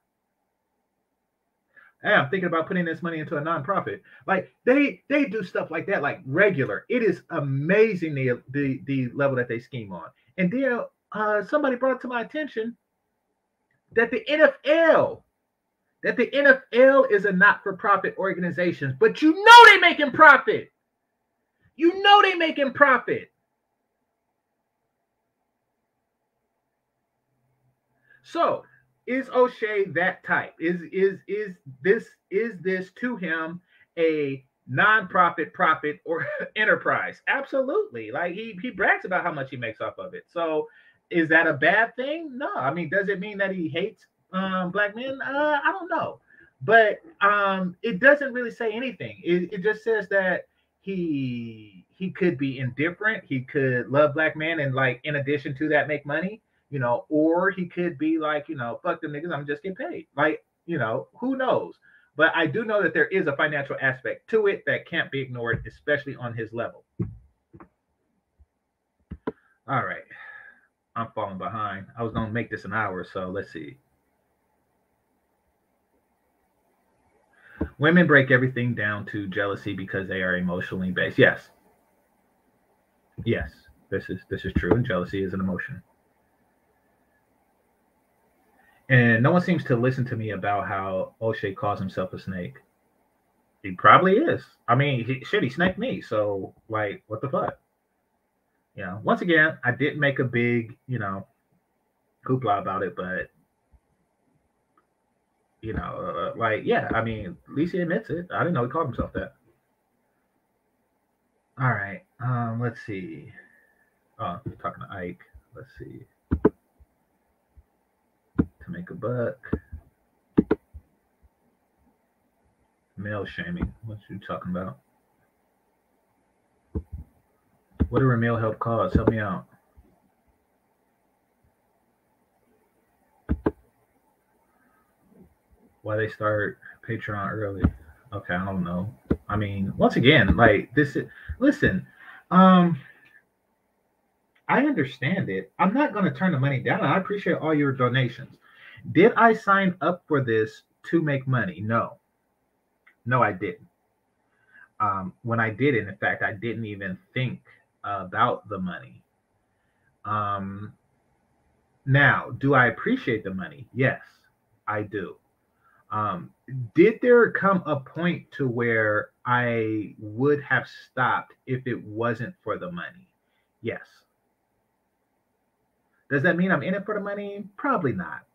Hey, I'm thinking about putting this money into a nonprofit. Like they they do stuff like that, like regular. It is amazing the the, the level that they scheme on. And then uh, somebody brought to my attention that the NFL that the NFL is a not-for-profit organization, but you know they making profit. You know they making profit. So is Oshay that type? Is is is this is this to him a nonprofit profit or (laughs) enterprise? Absolutely. Like he he brags about how much he makes off of it. So is that a bad thing? No. I mean, does it mean that he hates um, black men? Uh, I don't know, but um, it doesn't really say anything. It, it just says that he he could be indifferent. He could love black men and like in addition to that make money, you know, or he could be like, you know, fuck the niggas, I'm just getting paid. Like, you know, who knows? But I do know that there is a financial aspect to it that can't be ignored, especially on his level. All right. I'm falling behind. I was gonna make this an hour, so let's see. Women break everything down to jealousy because they are emotionally based. Yes. Yes, this is this is true, and jealousy is an emotion. And no one seems to listen to me about how Oshay calls himself a snake. He probably is. I mean, he, shit, he snaked me. So, like, what the fuck? You know, once again, I didn't make a big, you know, hoopla about it, but you know, uh, like, yeah, I mean, at least he admits it. I didn't know he called himself that. All right, um, let's see. Oh, talking to Ike. Let's see. To make a buck. Male shaming. What you talking about? What do Ramil help cause? Help me out. why they start Patreon early. Okay, I don't know. I mean, once again, like this is listen, um I understand it. I'm not to turn the money down. I appreciate all your donations. Did I sign up for this to make money? No. No, I didn't. Um, when I did it, in fact, I didn't even think about the money. Um, now, do I appreciate the money? Yes, I do. Um, did there come a point to where I would have stopped if it wasn't for the money? Yes. Does that mean I'm in it for the money? Probably not.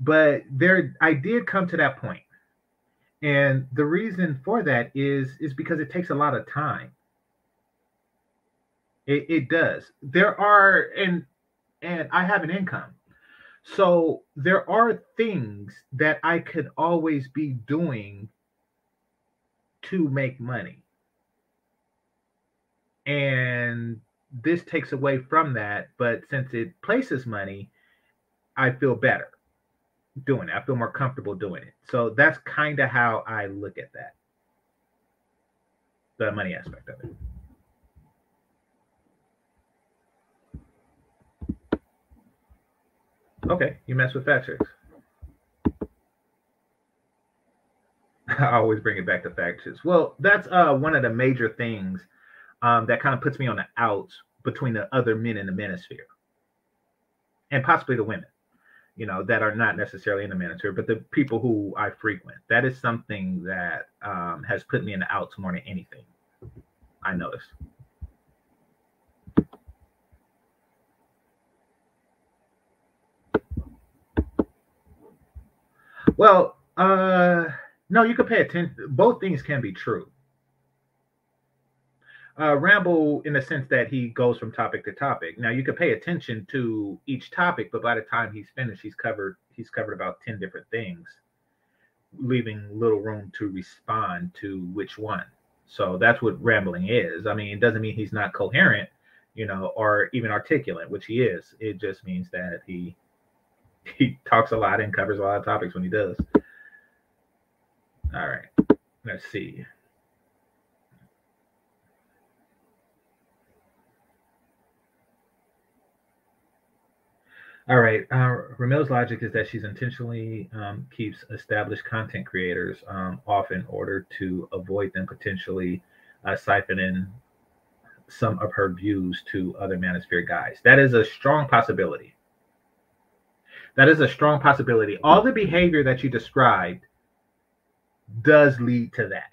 But there I did come to that point. And the reason for that is is because it takes a lot of time. It, it does. There are and and I have an income. So there are things that I could always be doing to make money. And this takes away from that. But since it places money, I feel better doing it. I feel more comfortable doing it. So that's kind of how I look at that the money aspect of it. Okay, you mess with chicks. (laughs) I always bring it back to fat chicks. Well, that's uh, one of the major things um, that kind of puts me on the outs between the other men in the manosphere and possibly the women, you know, that are not necessarily in the manosphere, but the people who I frequent. That is something that um, has put me in the outs more than anything. I noticed. Well, uh, no, you could pay attention. Both things can be true. Uh, ramble in the sense that he goes from topic to topic. Now you could pay attention to each topic, but by the time he's finished, he's covered he's covered about ten different things, leaving little room to respond to which one. So that's what rambling is. I mean, it doesn't mean he's not coherent, you know, or even articulate, which he is. It just means that he (laughs) he talks a lot and covers a lot of topics when he does. All right, let's see. All right. Uh, Ramil's logic is that she's intentionally um, keeps established content creators um, off in order to avoid them potentially uh, siphoning some of her views to other manosphere guys. That is a strong possibility. That is a strong possibility. All the behavior that you described does lead to that.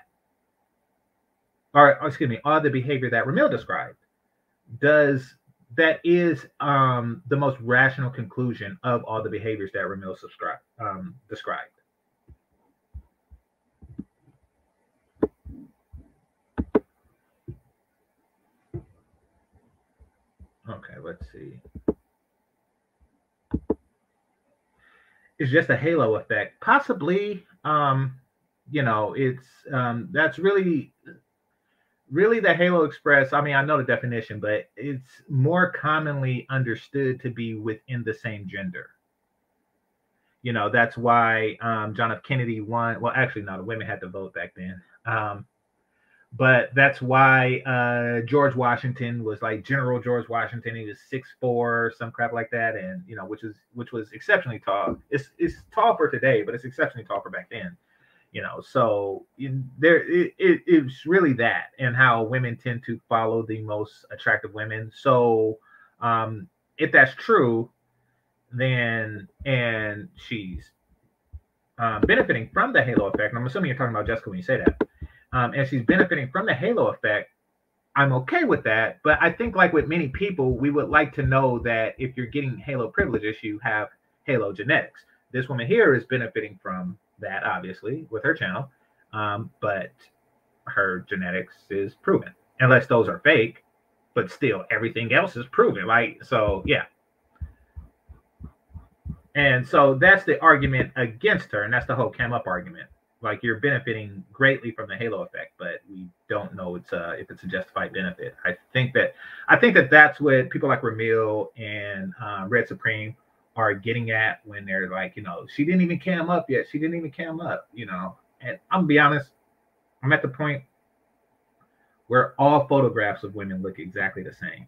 Or, excuse me, all the behavior that Ramil described does that is um, the most rational conclusion of all the behaviors that Ramil subscribe, um, described. Okay, let's see. It's just a halo effect. Possibly, um, you know, it's um, that's really really the Halo Express. I mean, I know the definition, but it's more commonly understood to be within the same gender. You know, that's why um, John F. Kennedy won. Well, actually, no, the women had to vote back then. Um, but that's why uh, George Washington was like General George Washington. He was six four, some crap like that, and you know, which was which was exceptionally tall. It's it's tall for today, but it's exceptionally tall for back then. You know, so there it, it, it's really that, and how women tend to follow the most attractive women. So um, if that's true, then and she's um, benefiting from the halo effect. And I'm assuming you're talking about Jessica when you say that um, and she's benefiting from the halo effect, I'm okay with that. But I think, like with many people, we would like to know that if you're getting halo privileges, you have halo genetics. This woman here is benefiting from that, obviously, with her channel. Um, but her genetics is proven, unless those are fake. But still, everything else is proven. Like, so yeah. And so that's the argument against her, and that's the whole cam up argument like you're benefiting greatly from the halo effect, but we don't know it's a, if it's a justified benefit. I think that I think that that's what people like Ramil and uh, Red Supreme are getting at when they're like, you know, she didn't even cam up yet. She didn't even cam up, you know. And I'm gonna be honest, I'm at the point where all photographs of women look exactly the same.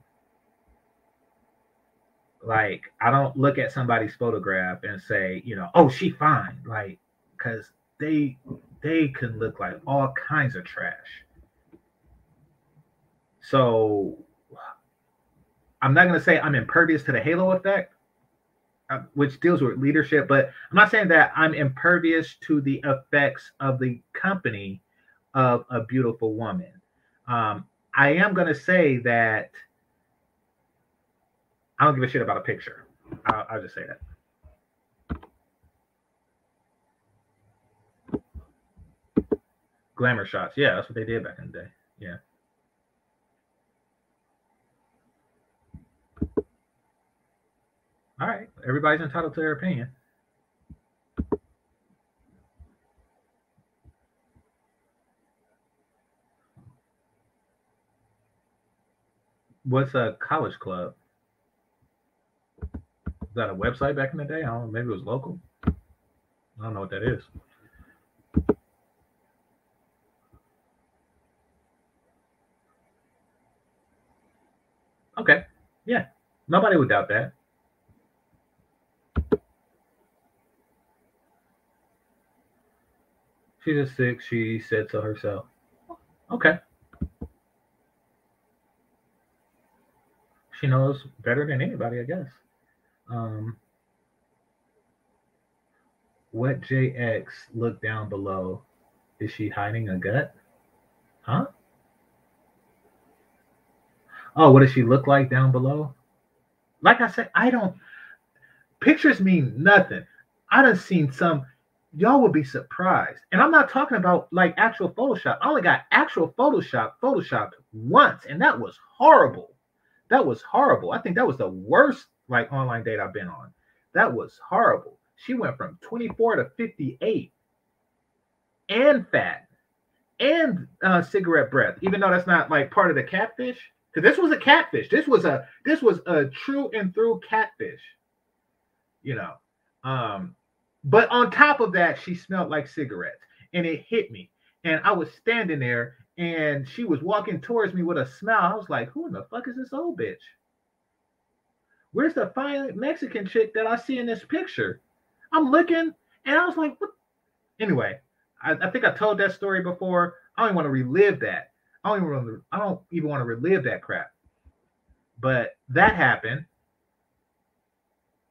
Like I don't look at somebody's photograph and say, you know, oh, she fine, like because they they can look like all kinds of trash. So I'm not to say I'm impervious to the halo effect, uh, which deals with leadership, but I'm not saying that I'm impervious to the effects of the company of a beautiful woman. Um, I am going to say that I don't give a shit about a picture. I'll, I'll just say that. glamour shots. Yeah, that's what they did back in the day. Yeah. All right. Everybody's entitled to their opinion. What's a college club? Is that a website back in the day? I don't know. Maybe it was local. I don't know what that is. Okay. Yeah. Nobody would doubt that. She's a six, she said so herself. Okay. She knows better than anybody, I guess. Um, what JX look down below? Is she hiding a gut? Huh? oh, what does she look like down below? Like I said, I don't pictures mean nothing. I done seen some y'all would be surprised. And I'm not talking about like actual Photoshop. I only got actual Photoshop Photoshopped once, and that was horrible. That was horrible. I think that was the worst like online date I've been on. That was horrible. She went from 24 to 58 and fat and uh, cigarette breath, even though that's not like part of the catfish. Because this was a catfish. This was a this was a true and through catfish. You know. Um, but on top of that, she smelled like cigarettes. And it hit me. And I was standing there and she was walking towards me with a smile. I was like, who in the fuck is this old bitch? Where's the fine Mexican chick that I see in this picture? I'm looking and I was like, what? Anyway, I, I think I told that story before. I don't want to relive that. I don't even want to, I don't even want to relive that crap. But that happened.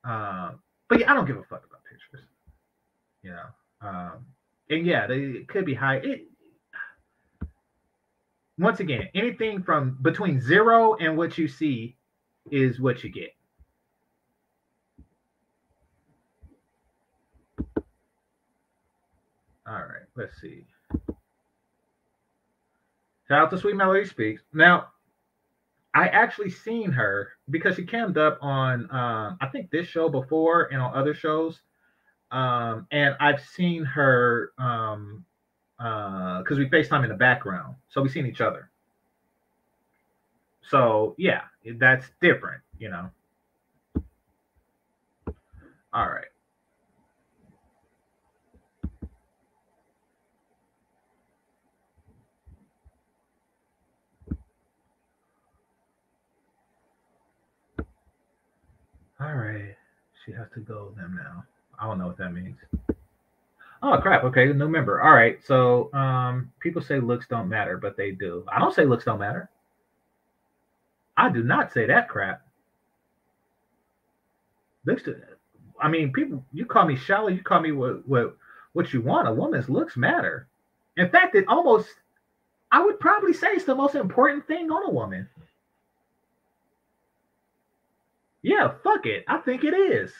Um, but yeah, I don't give a fuck about. You know. Um, and yeah, they could be high. It, once again, anything from between zero and what you see is what you get. All right, let's see. Shout out to Sweet Melody Speaks. Now, I actually seen her because she cammed up on um, I think this show before and on other shows. Um, and I've seen her um uh because we FaceTime in the background. So we've seen each other. So yeah, that's different, you know. All right. All right. She has to go with them now. I don't know what that means. Oh crap. Okay, new member. All right. So um people say looks don't matter, but they do. I don't say looks don't matter. I do not say that crap. Looks to, I mean, people you call me shallow, you call me what what what you want. A woman's looks matter. In fact, it almost I would probably say it's the most important thing on a woman. Yeah, fuck it. I think it is.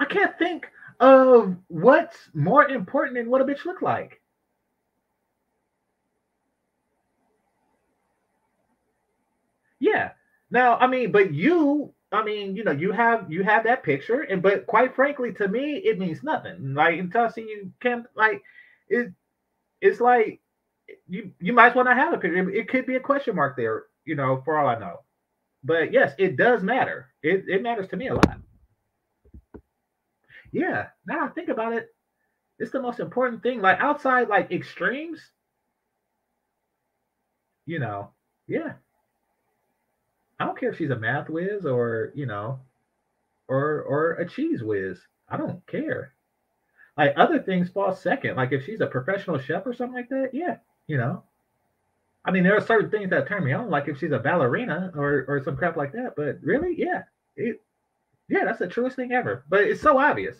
I can't think of what's more important than what a bitch look like. Yeah. Now, I mean, but you, I mean, you know, you have you have that picture, and but quite frankly, to me, it means nothing. Like until I see you can't like it. It's like you you might as well not have a picture. It could be a question mark there, you know, for all I know. But yes, it does matter. It it matters to me a lot. Yeah, now I think about it, it's the most important thing. Like outside, like extremes, you know, yeah. I don't care if she's a math whiz or you know, or or a cheese whiz. I don't care. Like other things fall second. Like if she's a professional chef or something like that, yeah, you know. I mean, there are certain things that turn me on, like if she's a ballerina or or some crap like that. But really, yeah, it, yeah, that's the truest thing ever. But it's so obvious.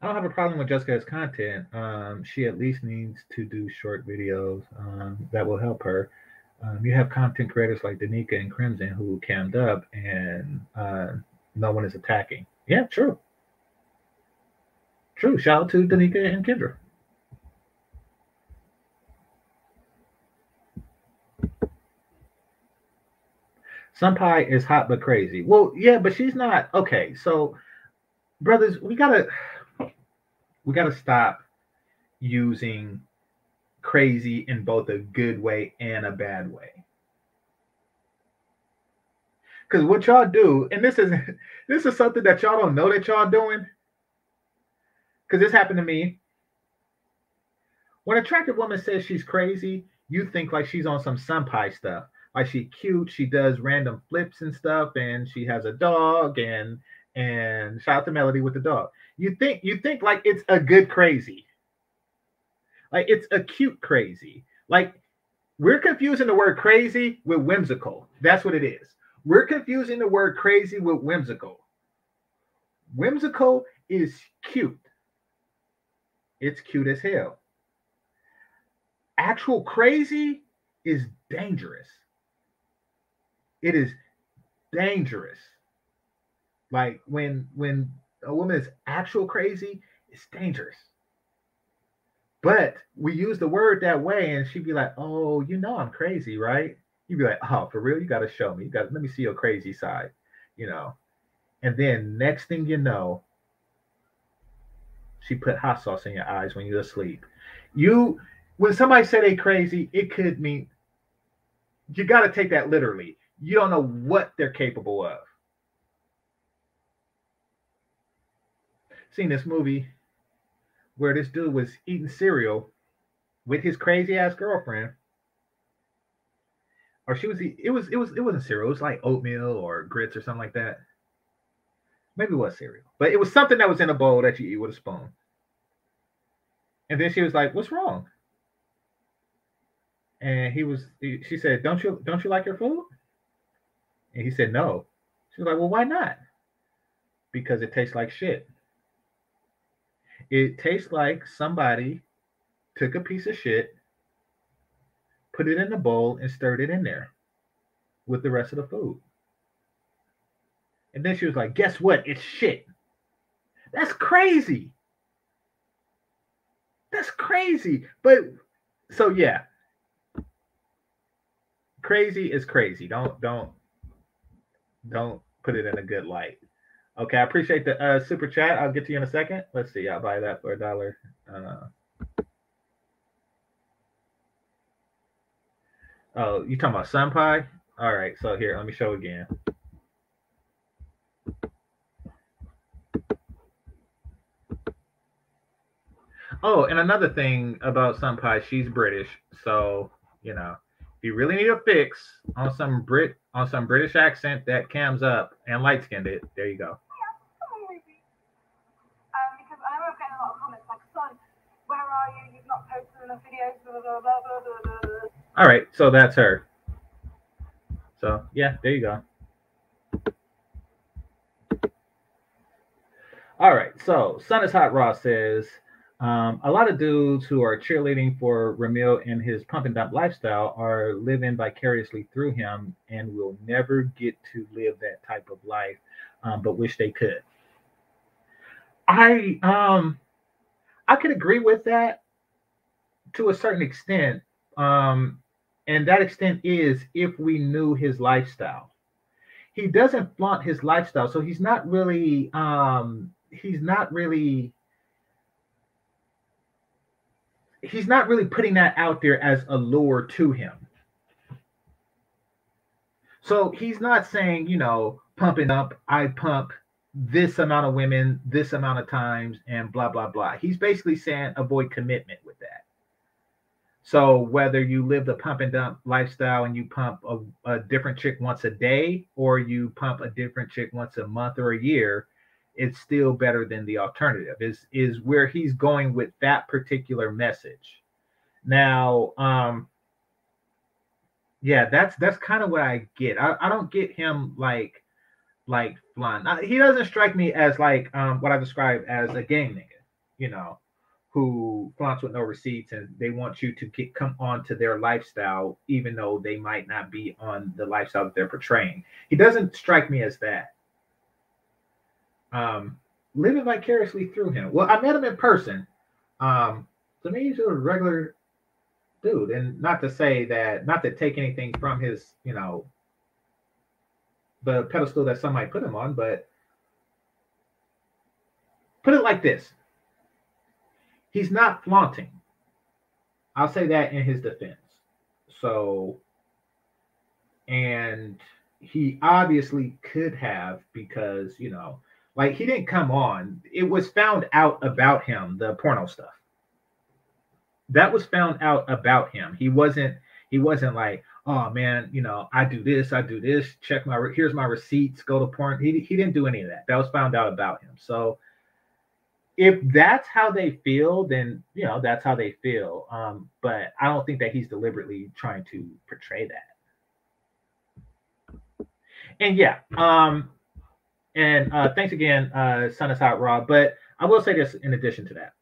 I don't have a problem with Jessica's content. Um, she at least needs to do short videos um, that will help her. Um, you have content creators like Danica and Crimson who cammed up and uh, no one is attacking. Yeah, true. True. Shout out to Danica and Kendra. Pie is hot but crazy. Well, yeah, but she's not okay. So, brothers, we gotta we gotta stop using crazy in both a good way and a bad way. Because what y'all do, and this is (laughs) this is something that y'all don't know that y'all doing. Because this happened to me. When attractive woman says she's crazy, you think like she's on some senpai stuff like she cute, she does random flips and stuff, and she has a dog and and shout out to Melody with the dog. You think you think like it's a good crazy. Like it's a cute crazy. Like we're confusing the word crazy with whimsical. That's what it is. We're confusing the word crazy with whimsical. Whimsical is cute. It's cute as hell. Actual crazy is dangerous it is dangerous. Like when when a woman is actual crazy, it's dangerous. But we use the word that way, and she'd be like, "Oh, you know I'm crazy, right?" You'd be like, "Oh, for real? You got to show me. You got let me see your crazy side," you know. And then next thing you know, she put hot sauce in your eyes when you're asleep. You, when somebody say they crazy, it could mean you got to take that literally you don't know what they're capable of. Seen this movie where this dude was eating cereal with his crazy ass girlfriend. Or she was it was it was it wasn't cereal, it was like oatmeal or grits or something like that. Maybe it was cereal, but it was something that was in a bowl that you eat with a spoon. And then she was like, What's wrong? And he was she said, Don't you don't you like your food? And he said, No. She was like, Well, why not? Because it tastes like shit. It tastes like somebody took a piece of shit, put it in a bowl, and stirred it in there with the rest of the food. And then she was like, Guess what? It's shit. That's crazy. That's crazy. But so yeah. Crazy is crazy. Don't don't don't put it in a good light. Okay, I appreciate the uh, super chat. I'll get to you in a second. Let's see. I'll buy that for a dollar. Uh, oh, you talking about sun pie? All right. So here, let me show again. Oh, and another thing about Sun Pie, she's British, so you know, you really need a fix on some Brit on some British accent that cams up and light skinned it, there you go. All right, so that's her. So yeah, there you go. All right, so Sun is Hot Raw says um, a lot of dudes who are cheerleading for Ramil and his pump and dump lifestyle are living vicariously through him and will never get to live that type of life, um, but wish they could. I um I could agree with that to a certain extent. Um, and that extent is if we knew his lifestyle. He doesn't flaunt his lifestyle, so he's not really um he's not really he's not really putting that out there as a lure to him. So he's not saying, you know, pumping up, I pump this amount of women, this amount of times, and blah, blah, blah. He's basically saying avoid commitment with that. So whether you live the pump and dump lifestyle and you pump a, a different chick once a day, or you pump a different chick once a month or a year, it's still better than the alternative is is where he's going with that particular message. Now um yeah that's that's kind of what i get. I, I don't get him like like flying. He doesn't strike me as like um what i describe as a gang nigga you know who flaunts with no receipts and they want you to get come on to their lifestyle even though they might not be on the lifestyle that they're portraying. He doesn't strike me as that um, living vicariously through him. Well, I met him in person. Um, to me, he's a regular dude, and not to say that, not to take anything from his, you know, the pedestal that some might put him on, but put it like this: he's not flaunting. I'll say that in his defense. So, and he obviously could have because you know like he didn't come on. It was found out about him, the porno stuff. That was found out about him. He wasn't he wasn't like, oh man, you know, I do this, I do this, check my here's my receipts, go to porn. He, he didn't do any of that. That was found out about him. So if that's how they feel, then you know that's how they feel. Um, but I don't think that he's deliberately trying to portray that. And yeah, um, and uh, thanks again, uh, Sun is Hot Rob. But I will say this in addition to that.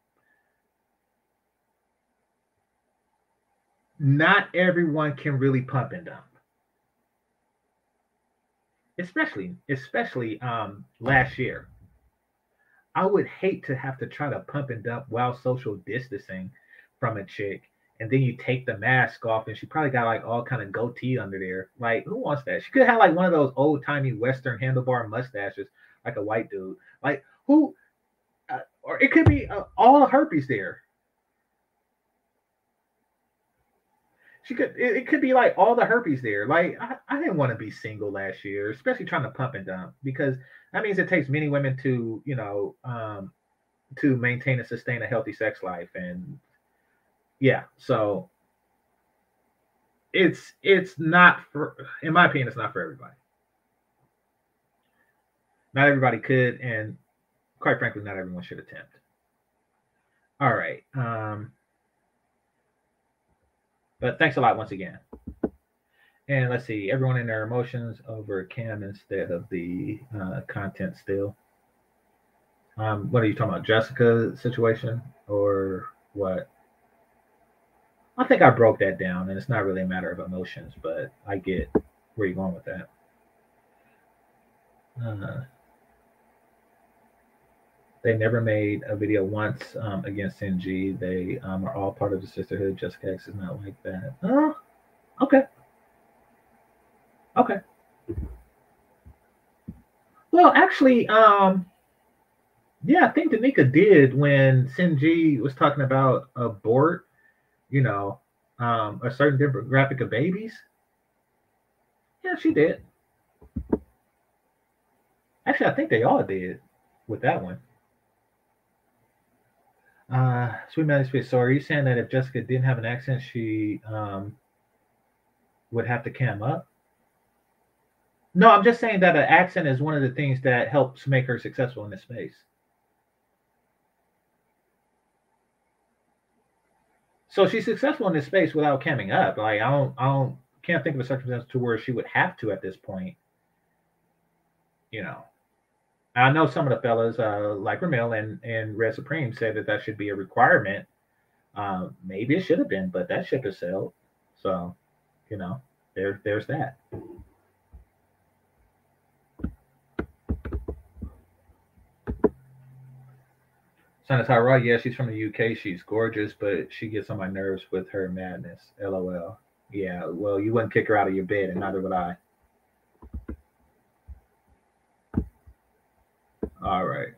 Not everyone can really pump and dump. Especially, especially um, last year. I would hate to have to try to pump and dump while social distancing from a chick and then you take the mask off and she probably got like all kind of goatee under there. Like, who wants that? She could have like one of those old timey Western handlebar mustaches, like a white dude. Like, who? Uh, or it could be uh, all the herpes there. She could. It, it, could be like all the herpes there. Like, I, I didn't want to be single last year, especially trying to pump and dump because that means it takes many women to, you know, um, to maintain and sustain a healthy sex life and yeah, so it's it's not for in my opinion, it's not for everybody. Not everybody could, and quite frankly, not everyone should attempt. All right. Um, but thanks a lot once again. And let's see, everyone in their emotions over Cam instead of the uh, content still. Um, what are you talking about, Jessica situation or what? I think I broke that down, and it's not really a matter of emotions, but I get where you're going with that. Uh, they never made a video once um, against NG. They um, are all part of the sisterhood. Jessica X is not like that. Oh, okay. Okay. Well, actually, um, yeah, I think Danica did when Sinji was talking about abort, you know, um, a certain demographic of babies. Yeah, she did. Actually, I think they all did with that one. Uh, Sweet Melody Space. So, are you saying that if Jessica didn't have an accent, she um, would have to cam up? No, I'm just saying that an accent is one of the things that helps make her successful in this space. So she's successful in this space without coming up. Like I don't, I don't, can't think of a circumstance to where she would have to at this point. You know, I know some of the fellas, uh, like Ramil and and Red Supreme, said that that should be a requirement. Um, maybe it should have been, but that ship has sailed. So, you know, there, there's that. Sanatai Raw, yeah, she's from the UK. She's gorgeous, but she gets on my nerves with her madness. LOL. Yeah, well, you wouldn't kick her out of your bed, and neither would I. All right.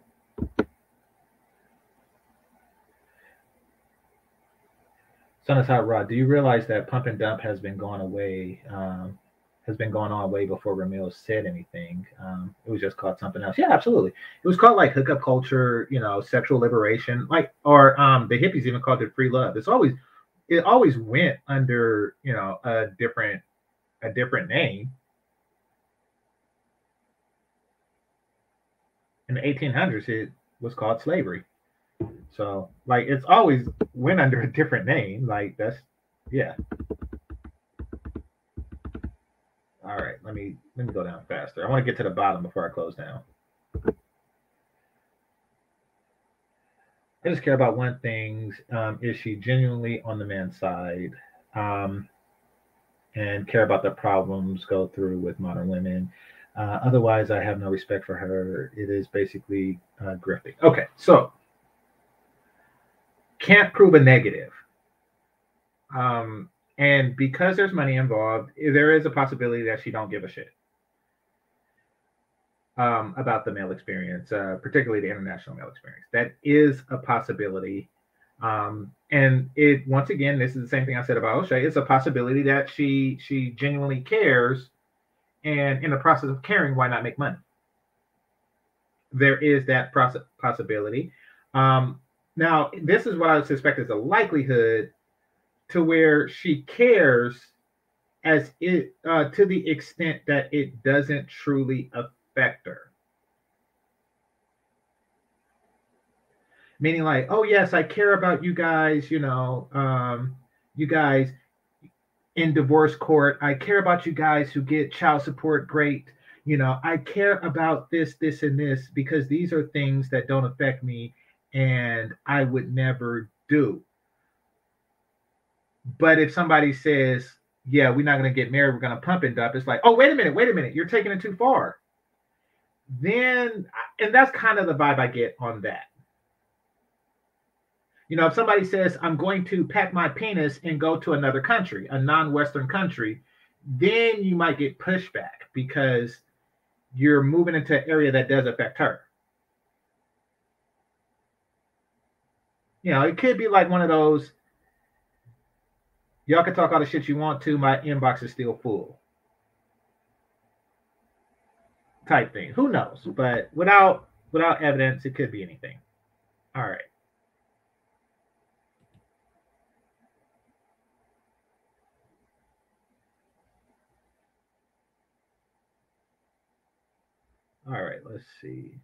Sanatai Raw, do you realize that pump and dump has been gone away? Um, has been going on way before Ramil said anything. Um, it was just called something else. Yeah, absolutely. It was called like hookup culture, you know, sexual liberation, like or um, the hippies even called it free love. It's always it always went under you know a different a different name. In the 1800s, it was called slavery. So like it's always went under a different name. Like that's yeah. All right, let me let me go down faster. I want to get to the bottom before I close down. I just care about one thing. Um, is she genuinely on the man's side? Um, and care about the problems go through with modern women. Uh, otherwise, I have no respect for her. It is basically uh, grifting. Okay, so can't prove a negative. Um, and because there's money involved, there is a possibility that she don't give a shit um, about the male experience, uh, particularly the international male experience. That is a possibility. Um, and it once again, this is the same thing I said about Oshay. It's a possibility that she she genuinely cares, and in the process of caring, why not make money? There is that process possibility. Um, now, this is what I suspect is a likelihood to where she cares as it uh, to the extent that it doesn't truly affect her. Meaning, like, oh yes, I care about you guys. You know, um, you guys in divorce court. I care about you guys who get child support. Great. You know, I care about this, this, and this because these are things that don't affect me, and I would never do. But if somebody says, yeah, we're not going to get married, we're going to pump and dump, it's like, oh, wait a minute, wait a minute, you're taking it too far. Then, and that's kind of the vibe I get on that. You know, if somebody says, I'm going to pack my penis and go to another country, a non Western country, then you might get pushback because you're moving into an area that does affect her. You know, it could be like one of those Y'all can talk all the shit you want to. My inbox is still full. Type thing. Who knows? But without without evidence, it could be anything. All right. All right, let's see.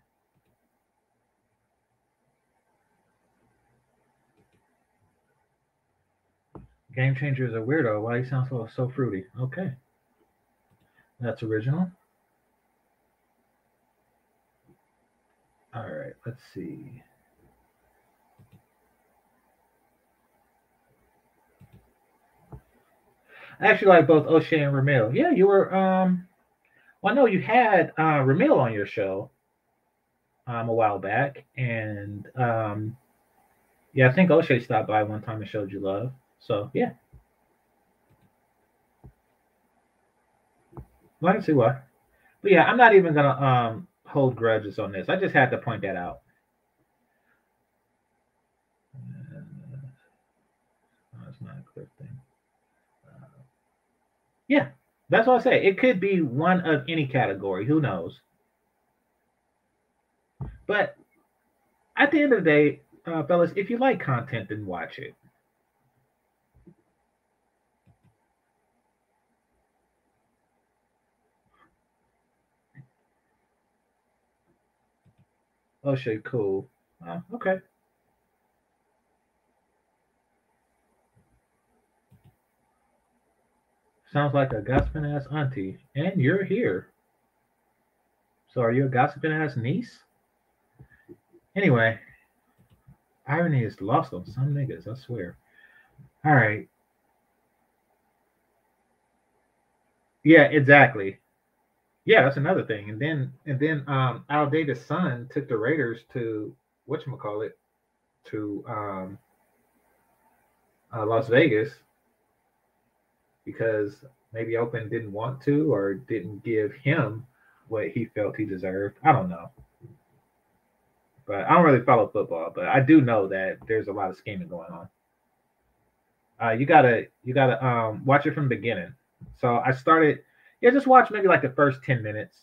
Game Changer is a weirdo. Why he sounds so, so fruity? Okay. That's original. All right, let's see. I actually like both Oshay and Ramil. Yeah, you were um well no, you had uh Ramil on your show um a while back and um yeah, I think Oshay stopped by one time and showed you love. So yeah. Well, I can see why. But yeah, I'm not even gonna um hold grudges on this. I just had to point that out. Uh, it's not a clear thing. Uh, yeah, that's what I say. It could be one of any category. Who knows? But at the end of the day, uh, fellas, if you like content, then watch it. Oh shit, cool. Uh, okay. Sounds like a gossiping ass auntie. And you're here. So are you a gossiping ass niece? Anyway, irony is lost on some niggas, I swear. All right. Yeah, exactly. Yeah, that's another thing. And then and then um Al Davis' son took the Raiders to what you whatchamacallit to um uh, Las Vegas because maybe Oakland didn't want to or didn't give him what he felt he deserved. I don't know. But I don't really follow football, but I do know that there's a lot of scheming going on. Uh, you gotta you gotta um, watch it from the beginning. So I started, yeah, just watch maybe like the first 10 minutes.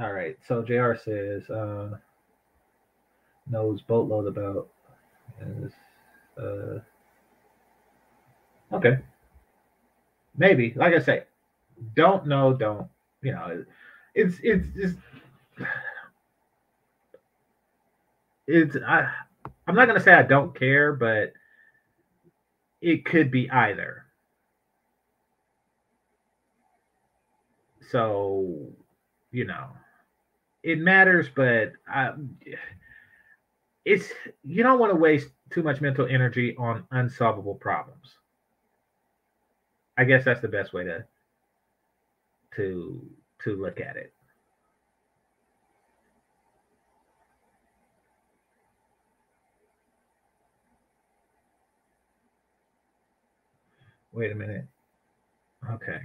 All right. So JR says, uh, knows boatload about uh okay. Maybe. Like I say, don't know, don't you know it's it's just it's I I'm not gonna say I don't care, but it could be either. So, you know, it matters, but I, it's you don't want to waste too much mental energy on unsolvable problems. I guess that's the best way to to to look at it. Wait a minute. Okay.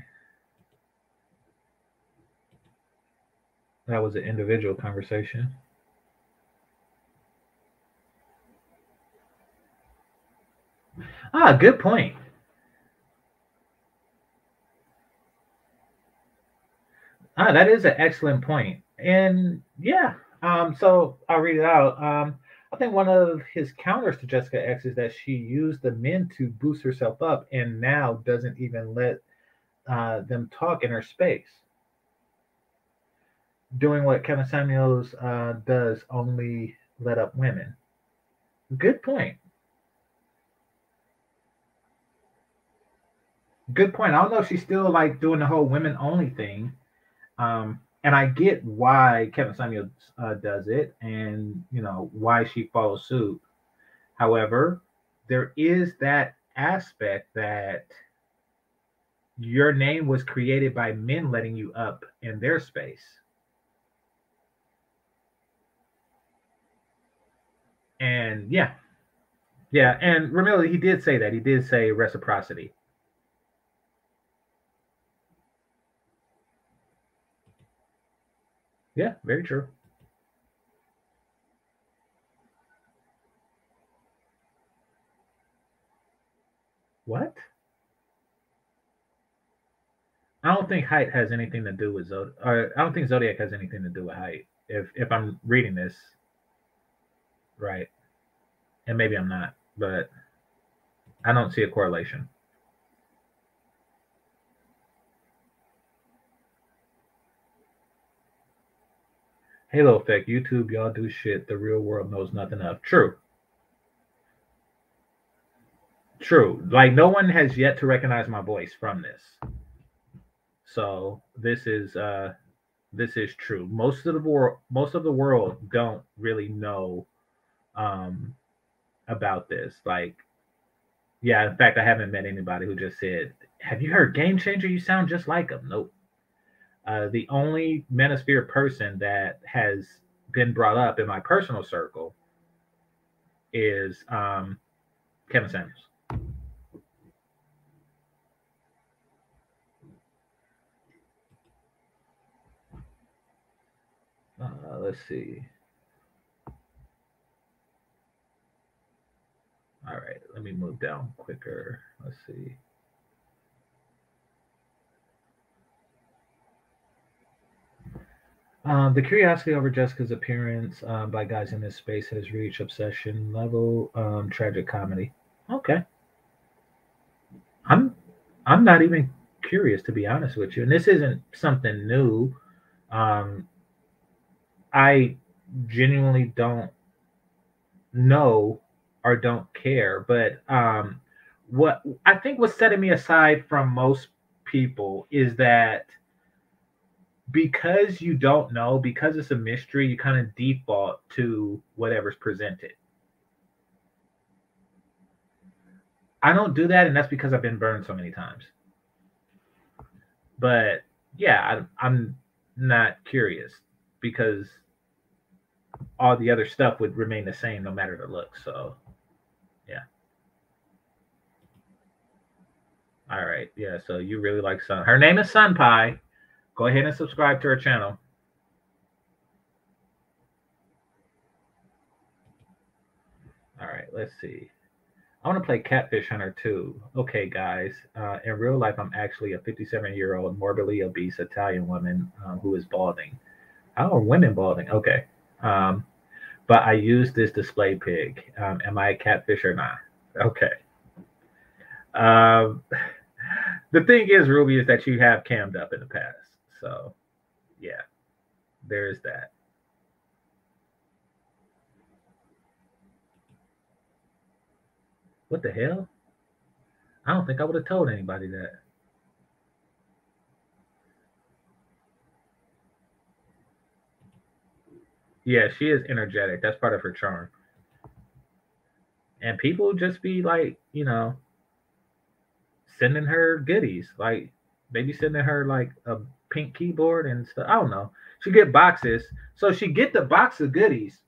That was an individual conversation. Ah, good point. Ah, that is an excellent point. And yeah, um, so I'll read it out. Um, I think one of his counters to Jessica X is that she used the men to boost herself up and now doesn't even let uh, them talk in her space. Doing what Kevin Samuels uh, does, only let up women. Good point. Good point. I don't know if she's still like doing the whole women only thing. Um, and I get why Kevin Samuels uh, does it, and you know why she follows suit. However, there is that aspect that your name was created by men letting you up in their space. And yeah, yeah, and Ramil, he did say that. He did say reciprocity. Yeah, very true. What? I don't think height has anything to do with Zodiac. Or I don't think Zodiac has anything to do with height. If if I'm reading this right, and maybe I'm not, but I don't see a correlation. Halo effect. YouTube, y'all do shit. The real world knows nothing of. True. True. Like no one has yet to recognize my voice from this. So this is uh this is true. Most of the world most of the world don't really know um about this. Like yeah, in fact I haven't met anybody who just said, Have you heard Game Changer? You sound just like him. Nope. Uh, the only manosphere person that has been brought up in my personal circle is um, Kevin Sanders. Uh, let's see. All right, let me move down quicker. Let's see. Um, the curiosity over Jessica's appearance um, by guys in this space has reached obsession level. Um, tragic comedy. Okay. I'm I'm not even curious to be honest with you, and this isn't something new. Um, I genuinely don't know or don't care, but um, what I think was setting me aside from most people is that because you don't know, because it's a mystery, you kind of default to whatever's presented. I don't do that, and that's because I've been burned so many times. But yeah, I, I'm not curious because all the other stuff would remain the same no matter the look. So, yeah. All right. Yeah. So you really like Sun. Her name is Sun Pie. Go ahead and subscribe to our channel. All right, let's see. I want to play Catfish Hunter too. Okay, guys. Uh, in real life, I'm actually a 57 year old morbidly obese Italian woman um, who is balding. Are women balding? Okay. Um, but I use this display pig. Um, am I a catfish or not? Okay. Um, (laughs) the thing is, Ruby, is that you have cammed up in the past. So, yeah, there is that. What the hell? I don't think I would have told anybody that. Yeah, she is energetic. That's part of her charm. And people just be like, you know, sending her goodies. Like they be sending her like a pink keyboard and stuff. I don't know. She get boxes. So she get the box of goodies.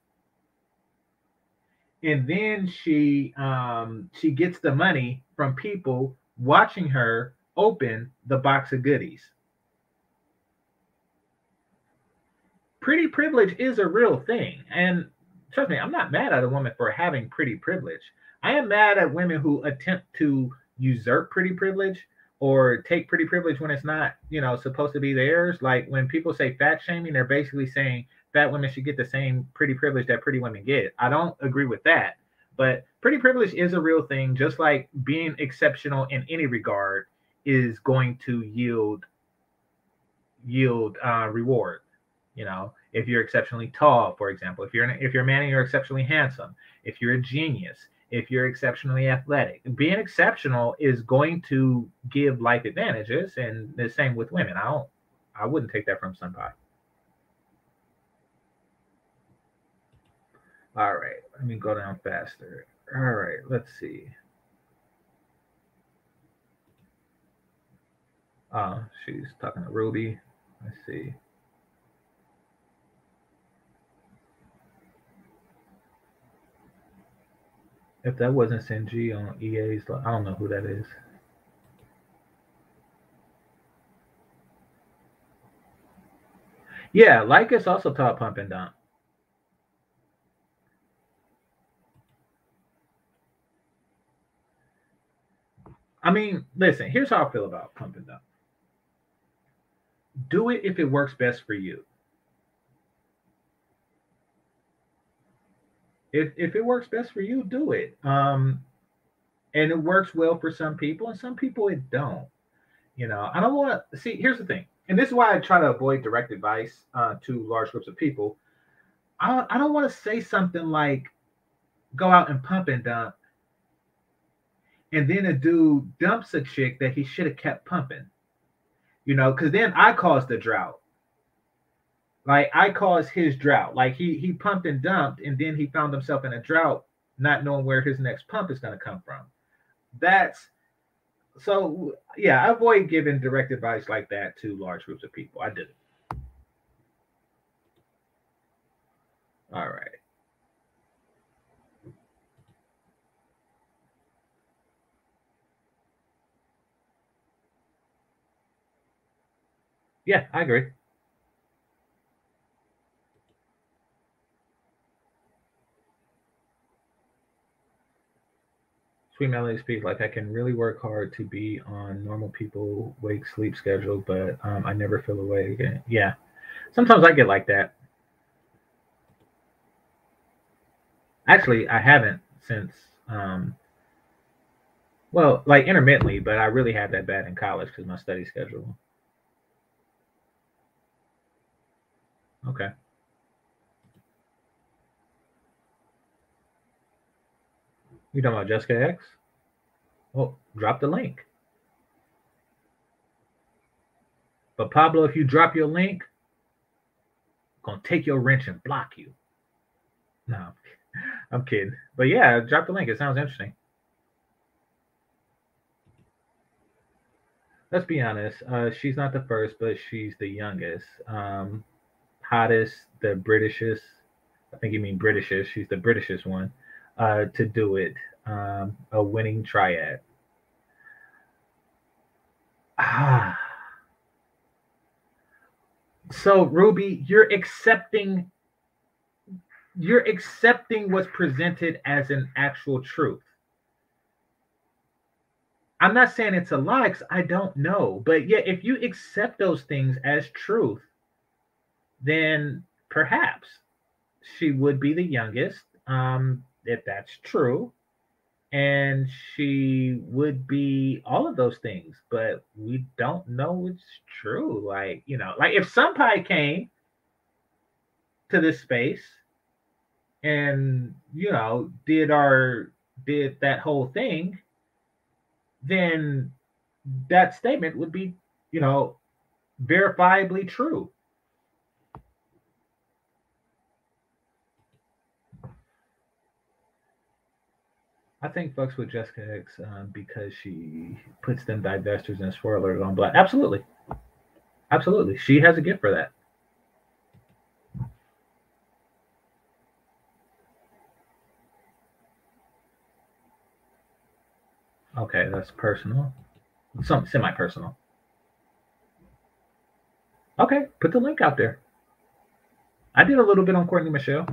And then she um she gets the money from people watching her open the box of goodies. Pretty privilege is a real thing. And trust me, I'm not mad at a woman for having pretty privilege. I am mad at women who attempt to usurp pretty privilege or take pretty privilege when it's not, you know, supposed to be theirs. Like when people say fat shaming, they're basically saying fat women should get the same pretty privilege that pretty women get. I don't agree with that. But pretty privilege is a real thing, just like being exceptional in any regard is going to yield yield uh, reward. You know, if you're exceptionally tall, for example, if you're an, if you're a man and you're exceptionally handsome, if you're a genius, if you're exceptionally athletic. Being exceptional is going to give life advantages, and the same with women. I don't, I wouldn't take that from somebody. All right, let me go down faster. All right, let's see. Uh, she's talking to Ruby. Let's see. If that wasn't Senji on EA's, I don't know who that is. Yeah, Lycus also taught pump and dump. I mean, listen, here's how I feel about pump and dump. Do it if it works best for you. If if it works best for you, do it. Um, and it works well for some people, and some people it don't. You know, I don't want to see. Here's the thing, and this is why I try to avoid direct advice uh, to large groups of people. I I don't want to say something like, "Go out and pump and dump," and then a dude dumps a chick that he should have kept pumping. You know, because then I caused the drought. Like I caused his drought. Like he he pumped and dumped, and then he found himself in a drought, not knowing where his next pump is going to come from. That's so yeah. I avoid giving direct advice like that to large groups of people. I did it. All right. Yeah, I agree. Sweet Melody speak like I can really work hard to be on normal people wake sleep schedule, but um, I never feel awake. Yeah, sometimes I get like that. Actually, I haven't since um, well, like intermittently, but I really had that bad in college because my study schedule. Okay. You talking about Jessica X? Well, drop the link. But Pablo, if you drop your link, I'm gonna take your wrench and block you. (laughs) No, I'm kidding. But yeah, drop the link. It sounds interesting. Let's be honest. Uh, she's not the first, but she's the youngest. Um, hottest, the Britishest. I think you mean Britishest. She's the Britishest one uh, to do it. Um, a winning triad. Ah. So Ruby, you're accepting you're accepting what's presented as an actual truth. I'm not saying it's a lie because I don't know. But yeah, if you accept those things as truth, then perhaps she would be the youngest, um, if that's true. And she would be all of those things, but we don't know it's true. Like, you know, like if Senpai came to this space and, you know, did our, did that whole thing, then that statement would be, you know, verifiably true. I think fucks with Jessica X um, because she puts them divestors and spoilers on black. Absolutely. Absolutely. She has a gift for that. Okay, that's personal. Some semi-personal. Okay, put the link out there. I did a little bit on Courtney Michelle.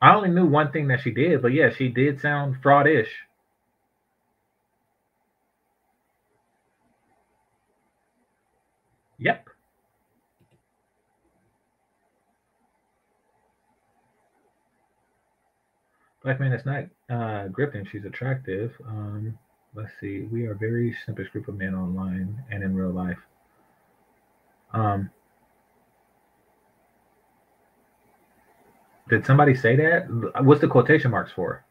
I only knew one thing that she did, but yeah, she did sound fraudish. Yep. Black man is not uh, Griffin. She's attractive. Um, let's see. We are very simplest group of men online and in real life. Um, did somebody say that? What's the quotation marks for?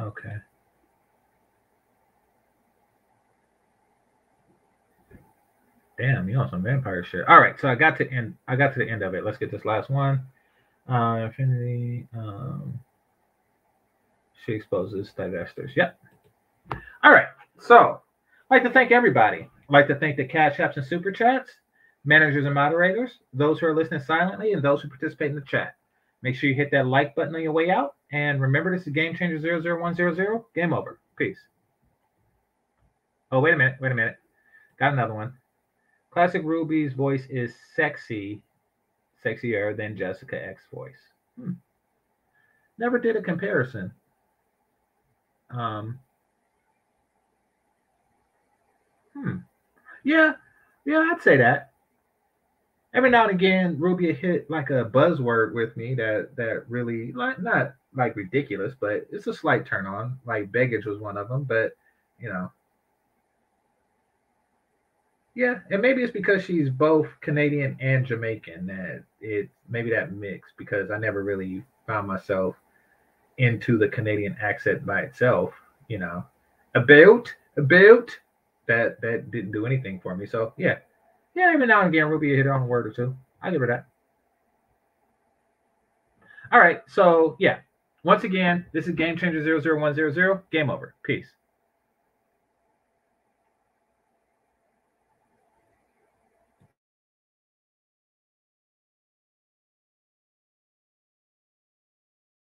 Okay. Damn, you on some vampire shit. All right, so I got to end. I got to the end of it. Let's get this last one. Uh, Infinity. Um, she exposes divestors. Yep. All right. So, I'd like to thank everybody. I'd like to thank the cash apps and super chats, managers and moderators, those who are listening silently, and those who participate in the chat. Make sure you hit that like button on your way out. And remember, this is Game Changer 00100. Game over. Peace. Oh, wait a minute. Wait a minute. Got another one. Classic Ruby's voice is sexy, sexier than Jessica X voice. Hmm. Never did a comparison. Um, hmm. Yeah, yeah, I'd say that. Every now and again, Ruby hit like a buzzword with me that that really like not like ridiculous, but it's a slight turn on. Like baggage was one of them, but you know, yeah, and maybe it's because she's both Canadian and Jamaican that it maybe that mix because I never really found myself into the Canadian accent by itself, you know. About about that that didn't do anything for me. So yeah. Yeah, every now and again Ruby hit on a word or two. I give her that. All right, so yeah. Once again, this is Game Changer 00100. Game over. Peace.